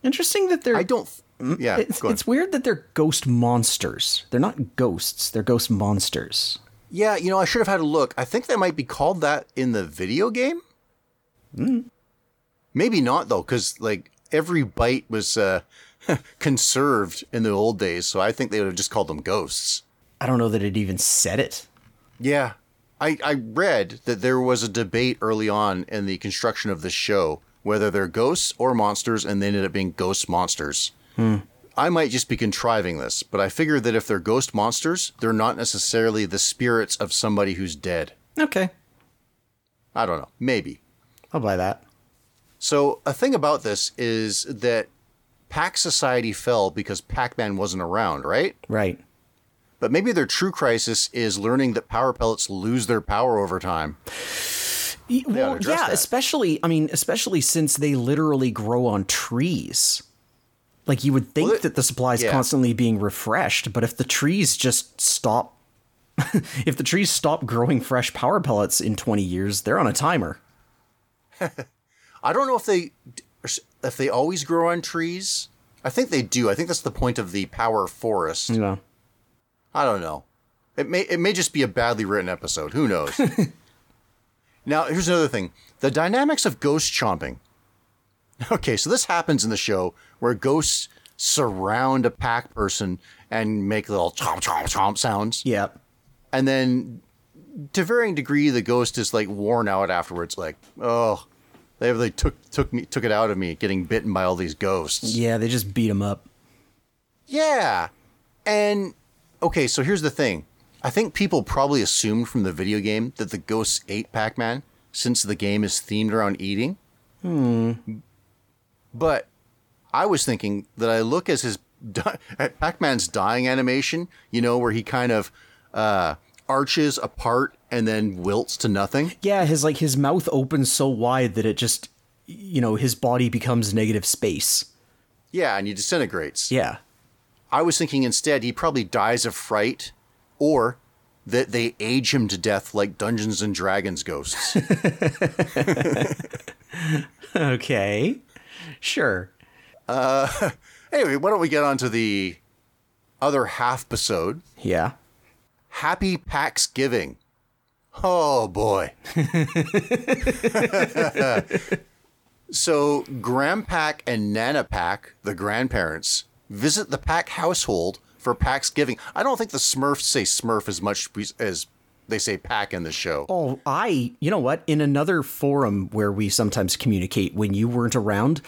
Interesting that they're. I don't. Hmm, hmm? Yeah, It's, go on. it's weird that they're ghost monsters. They're not ghosts. They're ghost monsters. yeah. You know, I should have had a look. I think they might be called that in the video game. Hmm. Maybe not though, because like every bite was uh, conserved in the old days, so I think they would have just called them ghosts. I don't know that it even said it. Yeah. I, I read that there was a debate early on in the construction of this show whether they're ghosts or monsters, and they ended up being ghost monsters. Hmm. I might just be contriving this, but I figure that if they're ghost monsters, they're not necessarily the spirits of somebody who's dead. Okay, I don't know. Maybe. I'll buy that. So, a thing about this is that Pac Society fell because Pac Man wasn't around, right? Right. But maybe their true crisis is learning that power pellets lose their power over time. Y- Well, yeah, that. especially I mean, especially since they literally grow on trees. Like you would think Well, it- that the supply is yeah. constantly being refreshed, but if the trees just stop, if the trees stop growing fresh power pellets in twenty years, they're on a timer. I don't know if they if they always grow on trees. I think they do. I think that's the point of the power forest. Yeah. I don't know. It may it may just be a badly written episode. Who knows? now, here's another thing. The dynamics of ghost chomping. Okay, so this happens in the show where ghosts surround a pack person and make little chomp chomp chomp sounds. Yeah. And then to varying degree the ghost is like worn out afterwards like, "Oh, they they took took me took it out of me getting bitten by all these ghosts." Yeah, they just beat him up. Yeah. And okay, so here's the thing. I think people probably assumed from the video game that the ghosts ate Pac-Man since the game is themed around eating. Hmm. But I was thinking that I look as his at Pac-Man's dying animation, you know, where he kind of uh, arches apart and then wilts to nothing. Yeah, his like his mouth opens so wide that it just you know, his body becomes negative space. Yeah, and he disintegrates. Yeah. I was thinking instead he probably dies of fright or that they age him to death like Dungeons and Dragons ghosts. Okay. Sure. Uh, anyway, why don't we get on to the other half episode? Yeah. Happy Pax Giving. Oh boy. so Grandpack and Nanapack, the grandparents, visit the Pack household for Pack's Giving. I don't think the Smurfs say Smurf as much as they say Pack in the show. Oh, I, you know what? In another forum where we sometimes communicate when you weren't around,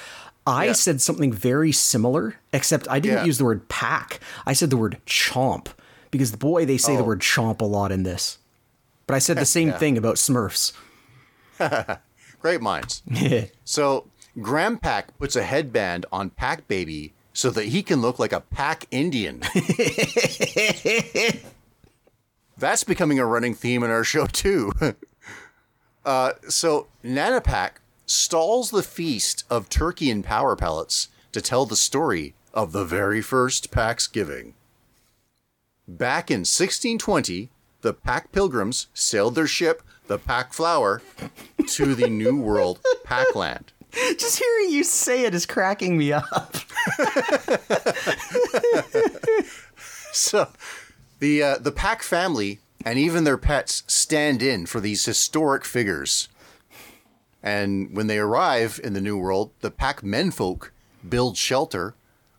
I Yeah. said something very similar, except I didn't Yeah. use the word pack. I said the word chomp because boy, they say the Oh. word chomp a lot in this. But I said the same Yeah. thing about Smurfs. Great minds. So Grandpack puts a headband on Pack Baby so that he can look like a Pack Indian. That's becoming a running theme in our show too. uh, so Nanapack stalls the feast of turkey and power pellets to tell the story of the very first Pax Giving. Back in 1620, the Pack Pilgrims sailed their ship, the Pack Flower, to the New World Packland. Just hearing you say it is cracking me up. So, the uh, the Pack family and even their pets stand in for these historic figures. And when they arrive in the New World, the Pack menfolk build shelter,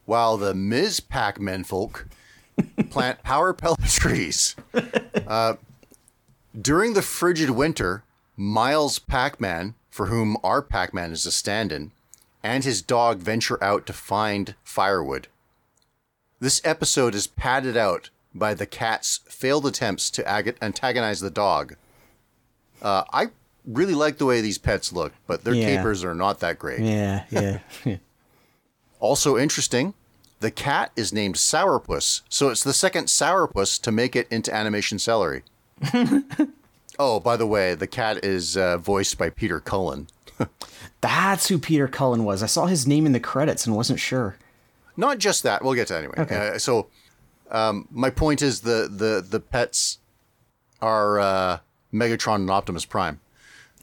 while the Ms. Pack menfolk plant power pellet trees. Uh, during the frigid winter, Miles Pac-Man, for whom our Pac-Man is a stand-in, and his dog venture out to find firewood. This episode is padded out by the cat's failed attempts to ag- antagonize the dog. Uh, I really like the way these pets look, but their Yeah. capers are not that great. Yeah, yeah. Also interesting, the cat is named Sourpuss, so it's the second Sourpuss to make it into animation celery. oh, by the way, the cat is uh, voiced by Peter Cullen. That's who Peter Cullen was. I saw his name in the credits and wasn't sure. Not just that. We'll get to that anyway. Okay. Uh, so, um, my point is the the the pets are uh, Megatron and Optimus Prime.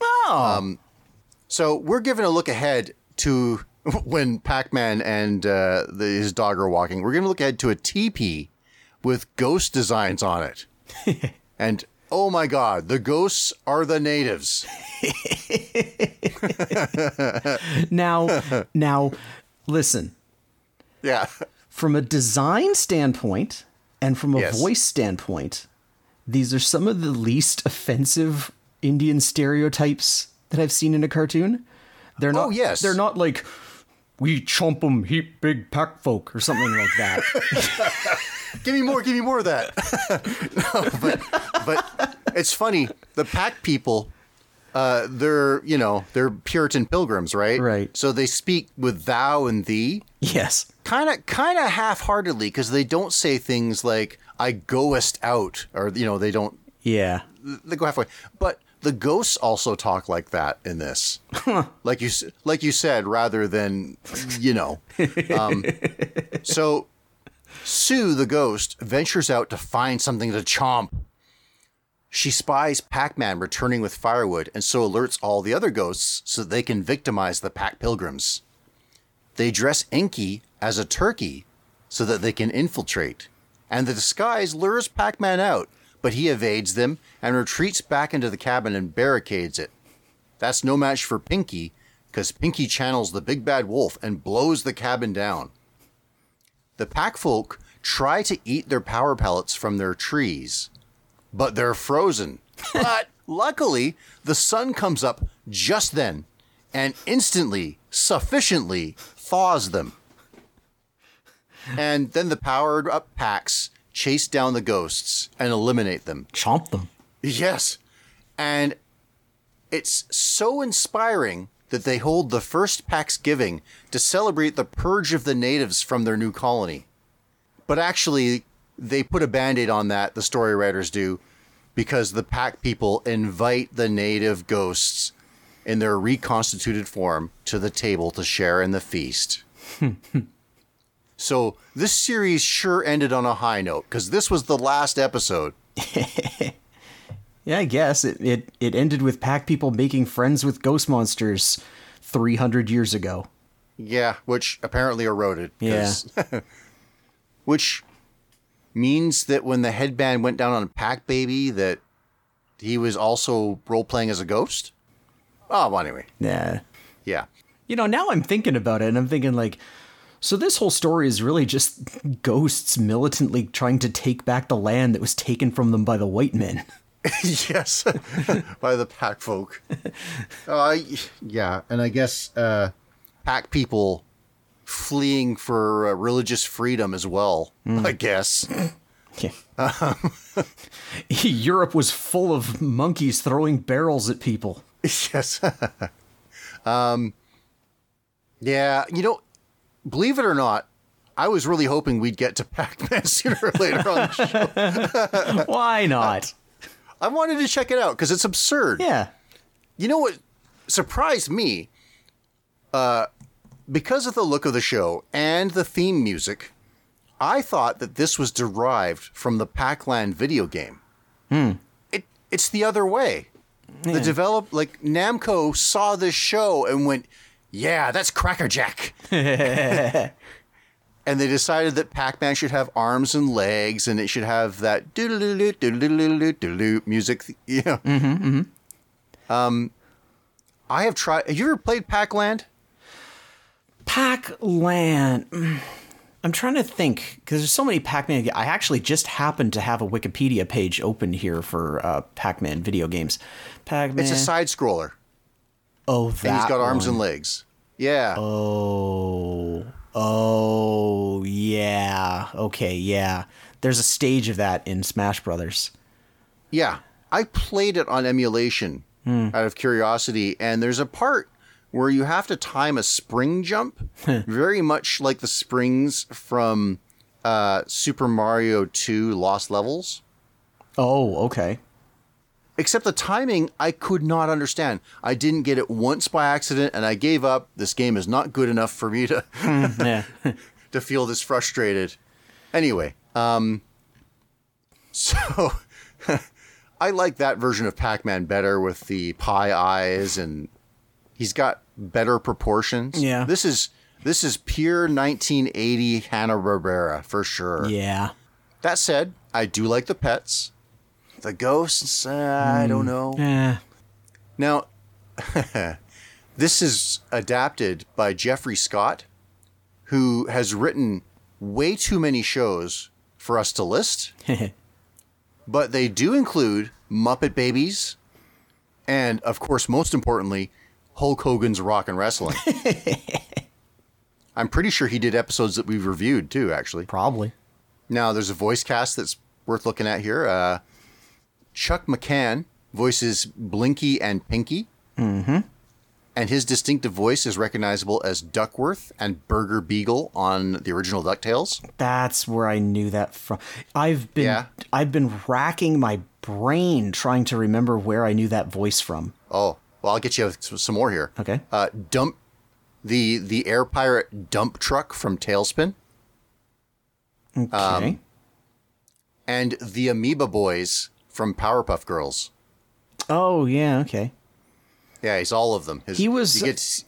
Oh, So we're giving a look ahead to when Pac-Man and uh, the, his dog are walking. We're going to look ahead to a teepee with ghost designs on it, and oh my god, the ghosts are the natives. now, now, listen. Yeah, From a design standpoint and from a Yes. voice standpoint, these are some of the least offensive Indian stereotypes that I've seen in a cartoon. They're oh, not. Oh, yes. They're not like we chomp 'em heap big pack folk or something like that. give me more, give me more of that. no, but but it's funny. The pack people, uh, they're you know they're Puritan pilgrims, right? Right. So they speak with thou and thee, yes. kind of kind of half-heartedly, because they don't say things like "I goest out" or you know they don't Yeah. they go halfway. But the ghosts also talk like that in this, like you like you said, rather than you know. Um, so Sue, the ghost, ventures out to find something to chomp. She spies Pac-Man returning with firewood, and so alerts all the other ghosts so they can victimize the Pac Pilgrims. They dress Inky as a turkey so that they can infiltrate, and the disguise lures Pac-Man out, but he evades them and retreats back into the cabin and barricades it. That's no match for Pinky, because Pinky channels the big bad wolf and blows the cabin down. The pack folk try to eat their power pellets from their trees, but they're frozen. But luckily, the sun comes up just then and instantly, sufficiently thaws them. And then the powered up packs chase down the ghosts and eliminate them. Chomp them. Yes. And it's so inspiring that they hold the first Pax Giving to celebrate the purge of the natives from their new colony. But actually, they put a band aid on that, the story writers do, because the Pack people invite the native ghosts in their reconstituted form to the table to share in the feast. so this series sure ended on a high note because this was the last episode. Yeah, I guess it, it it ended with pack people making friends with ghost monsters 300 years ago. Yeah, which apparently eroded. 'cause- which means that when the headband went down on a Pack Baby, that he was also role playing as a ghost. Oh, well, anyway, Yeah. yeah, You know, now I'm thinking about it and I'm thinking like so this whole story is really just ghosts militantly trying to take back the land that was taken from them by the white men. yes, by the Pack folk. Uh, yeah, and I guess uh, Pack people fleeing for uh, religious freedom as well. I guess. Yeah. Europe was full of monkeys throwing barrels at people. yes. um, yeah, you know, believe it or not, I was really hoping we'd get to Pac-Man sooner or later on the show. Why not? I wanted to check it out because it's absurd. Yeah. You know what surprised me? Uh, because of the look of the show and the theme music, I thought that this was derived from the Pac-Land video game. Hmm. It it's the other way. The develop like Namco saw this show and went, "Yeah, that's Crackerjack." and they decided that Pac-Man should have arms and legs, and it should have that doodle-doo, doodle-doo, doodle-doo music. You know. Mm-hmm, mm-hmm. Um, I have tried. Have you ever played Pac-Land? Pac Land. Mm, I'm trying to think because there's so many Pac-Man. I actually just happened to have a Wikipedia page open here for uh, Pac-Man video games. Pac-Man. It's a side scroller, oh, that and he's got arms one. and legs. Yeah. Oh. Oh, yeah. Okay, yeah. There's a stage of that in Smash Brothers. Yeah, I played it on emulation out of curiosity, and there's a part where you have to time a spring jump, very much like the springs from uh, Super Mario 2 Lost Levels. Oh, okay. Except the timing, I could not understand. I didn't get it once by accident, and I gave up. This game is not good enough for me to to feel this frustrated. Anyway, um, so I like that version of Pac-Man better with the pie eyes, and he's got better proportions. Yeah. this is this is pure 1980 Hanna Barbera for sure. yeah. That said, I do like the pets, the ghosts. Uh, I don't know. Eh. Now, this is adapted by Jeffrey Scott, who has written way too many shows for us to list, but they do include Muppet Babies, and of course, most importantly, Hulk Hogan's Rock and Wrestling. I'm pretty sure he did episodes that we've reviewed too, actually. Probably. Now, there's a voice cast that's worth looking at here. Uh, Chuck McCann voices Blinky and Pinky. Mm-hmm. And his distinctive voice is recognizable as Duckworth and Burger Beagle on the original DuckTales. That's where I knew that from. I've been Yeah. I've been racking my brain trying to remember where I knew that voice from. Oh, well, I'll get you some more here. Okay. Uh, dump the the air pirate dump truck from TaleSpin, Okay. Um, and the Amoeba Boys from Powerpuff Girls. oh yeah, okay. Yeah, he's all of them. His, He was- You get to see,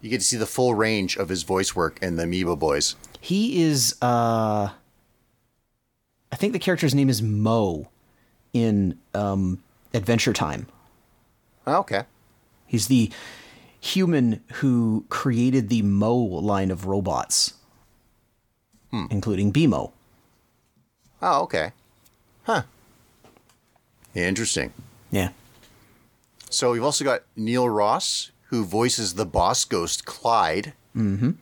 you get to see the full range of his voice work in the Amoeba Boys. He is uh I think the character's name is Moe in um Adventure Time. Okay. He's the human who created the Mo line of robots, including BMO. Oh, okay. Huh. Interesting. Yeah. So we've also got Neil Ross, who voices the boss ghost Clyde. Mm-hmm.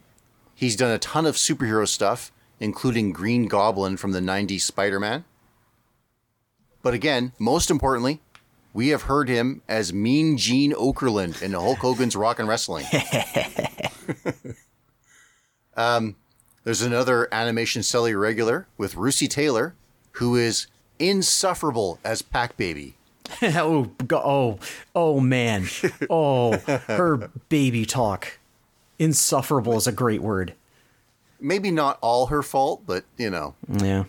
He's done a ton of superhero stuff, including Green Goblin from the 90s Spider Man. But again, most importantly, we have heard him as Mean Gene Okerlund in Hulk Hogan's Rock and Wrestling. um, there's another animation celly regular with Russi Taylor, who is insufferable as Pac Baby. oh, oh, oh man. Oh, her baby talk. Insufferable is a great word. maybe not all her fault, but you know, Yeah.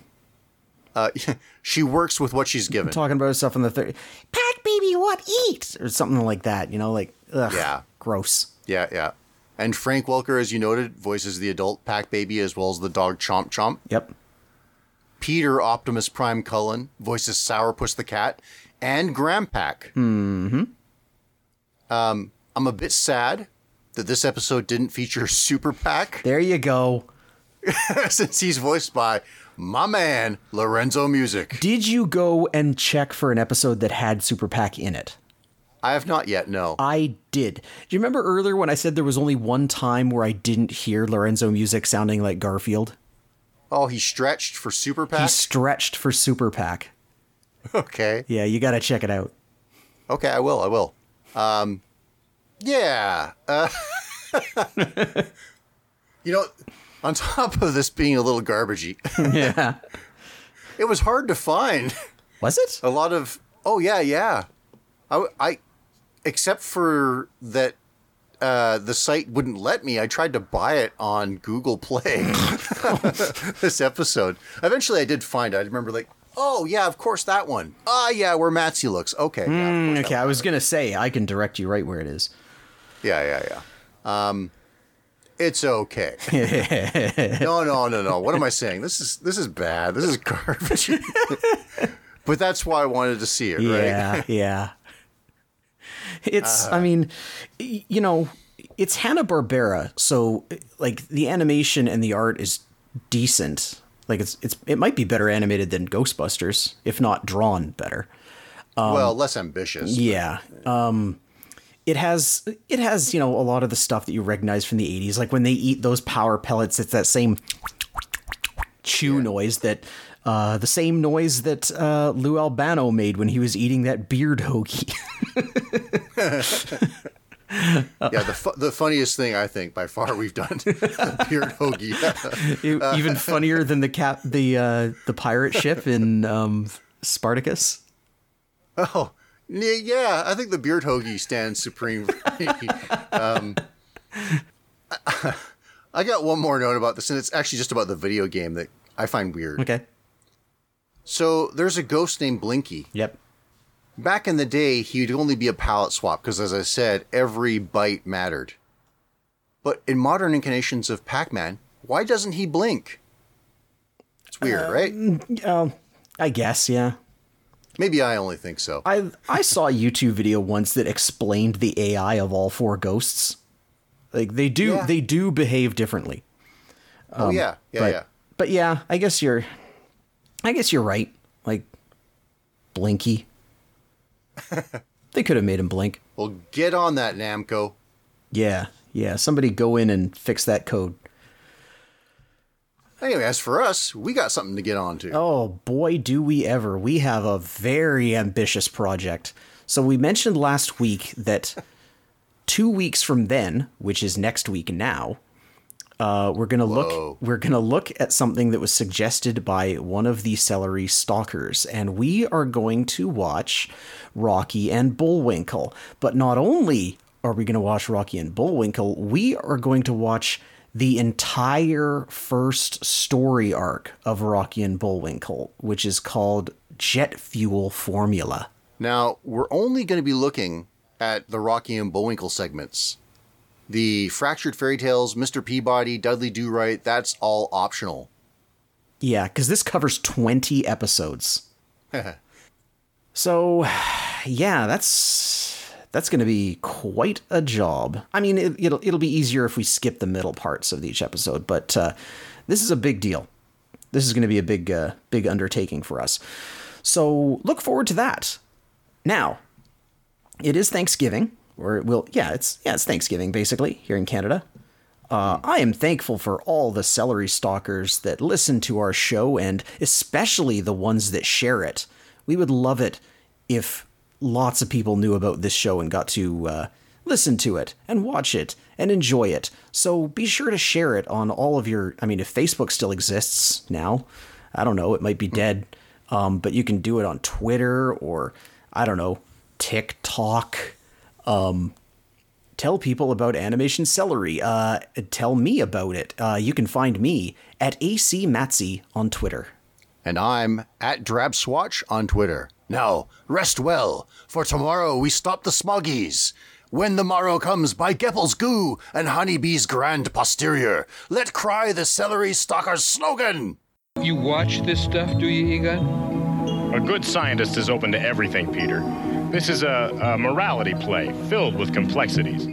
uh, she works with what she's given. Talking about herself in the third. Pack baby, what eat? Or something like that, you know, like, ugh. Yeah. Gross. Yeah, yeah. And Frank Welker, as you noted, voices the adult Pack Baby as well as the dog Chomp Chomp. Yep. Peter Optimus Prime Cullen voices Sourpuss the cat and Grandpack. Mm-hmm. Um, I'm a bit sad that this episode didn't feature Super Pack. There you go. since he's voiced by my man Lorenzo Music. Did you go and check for an episode that had Super Pack in it? I have not yet. No. I did. Do you remember earlier when I said there was only one time where I didn't hear Lorenzo Music sounding like Garfield? oh, he stretched for Super PAC? He stretched for Super Pack. okay. Yeah, you got to check it out. Okay, I will. I will. Um, yeah. Uh, you know, on top of this being a little garbagey, Yeah. it was hard to find Was it? a lot of. Oh yeah, yeah. I, I except for that. Uh, the site wouldn't let me. I tried to buy it on Google Play. this episode. Eventually, I did find it. I remember, like, oh yeah, of course that one. Ah, yeah, where Matsy looks. Okay, yeah, that Okay, I was going to say, I can direct you right where it is. Yeah, yeah, yeah. Um, it's okay. no, no, no, no. What am I saying? This is this is bad. This is garbage. but that's why I wanted to see it, right? Yeah, yeah. It's, I mean, you know, it's Hanna Barbera, so like the animation and the art is decent. Like it's it's it might be better animated than Ghostbusters, if not drawn better. well, less ambitious. Yeah. Um it has it has you know a lot of the stuff that you recognize from the 80s like when they eat those power pellets it's that same chew noise that uh, the same noise that uh, Lou Albano made when he was eating that beard hoagie. yeah, the fu- the funniest thing I think by far we've done beard hoagie. Even funnier than the cap the uh, the pirate ship in um, Spartacus. Oh, yeah, I think the beard hoagie stands supreme. um, I, got one more note about this, and it's actually just about the video game that I find weird. Okay. So there's a ghost named Blinky. Yep. Back in the day, he would only be a palette swap because, as I said, every bite mattered. But in modern incarnations of Pac-Man, why doesn't he blink? It's weird, uh, right? Um, I guess, yeah. Maybe I only think so. I I saw a YouTube video once that explained the AI of all four ghosts. Like they do yeah. they do behave differently. Um, oh yeah, yeah, but, yeah. But yeah, I guess you're I guess you're right. Like Blinky. they could have made him blink. Well, get on that, Namco. Yeah, yeah. Somebody go in and fix that code. Anyway, as for us, we got something to get on to. Oh, boy, do we ever. We have a very ambitious project. So, we mentioned last week that two weeks from then, which is next week now, uh, we're gonna look. We're gonna look at something that was suggested by one of the celery stalkers, and we are going to watch Rocky and Bullwinkle. But not only are we gonna watch Rocky and Bullwinkle, we are going to watch the entire first story arc of Rocky and Bullwinkle, which is called Jet Fuel Formula. Now, we're only going to be looking at the Rocky and Bullwinkle segments. The Fractured Fairy Tales, Mr. Peabody, Dudley Do Right, that's all optional. Yeah, because this covers 20 episodes. so, yeah, that's that's going to be quite a job. I mean, it, will it'll, it'll be easier if we skip the middle parts of each episode, but uh, this is a big deal. This is going to be a big uh, big undertaking for us. So look forward to that. Now, it is Thanksgiving, or it will yeah, it's yeah, it's Thanksgiving basically here in Canada. Uh, I am thankful for all the celery stalkers that listen to our show and especially the ones that share it. We would love it if lots of people knew about this show and got to uh, listen to it and watch it and enjoy it. So be sure to share it on all of your. I mean, if Facebook still exists now, I don't know, it might be dead, um, but you can do it on Twitter or I don't know, TikTok. Um, tell people about Animation Celery. Uh, tell me about it. Uh, you can find me at AC Matsy on Twitter. And I'm at DrabSwatch on Twitter. Now, rest well, for tomorrow we stop the smoggies. When the morrow comes by Geppel's goo and Honeybee's grand posterior, let cry the celery stalker's slogan. You watch this stuff, do you, Egon? A good scientist is open to everything, Peter. This is a, a morality play filled with complexities.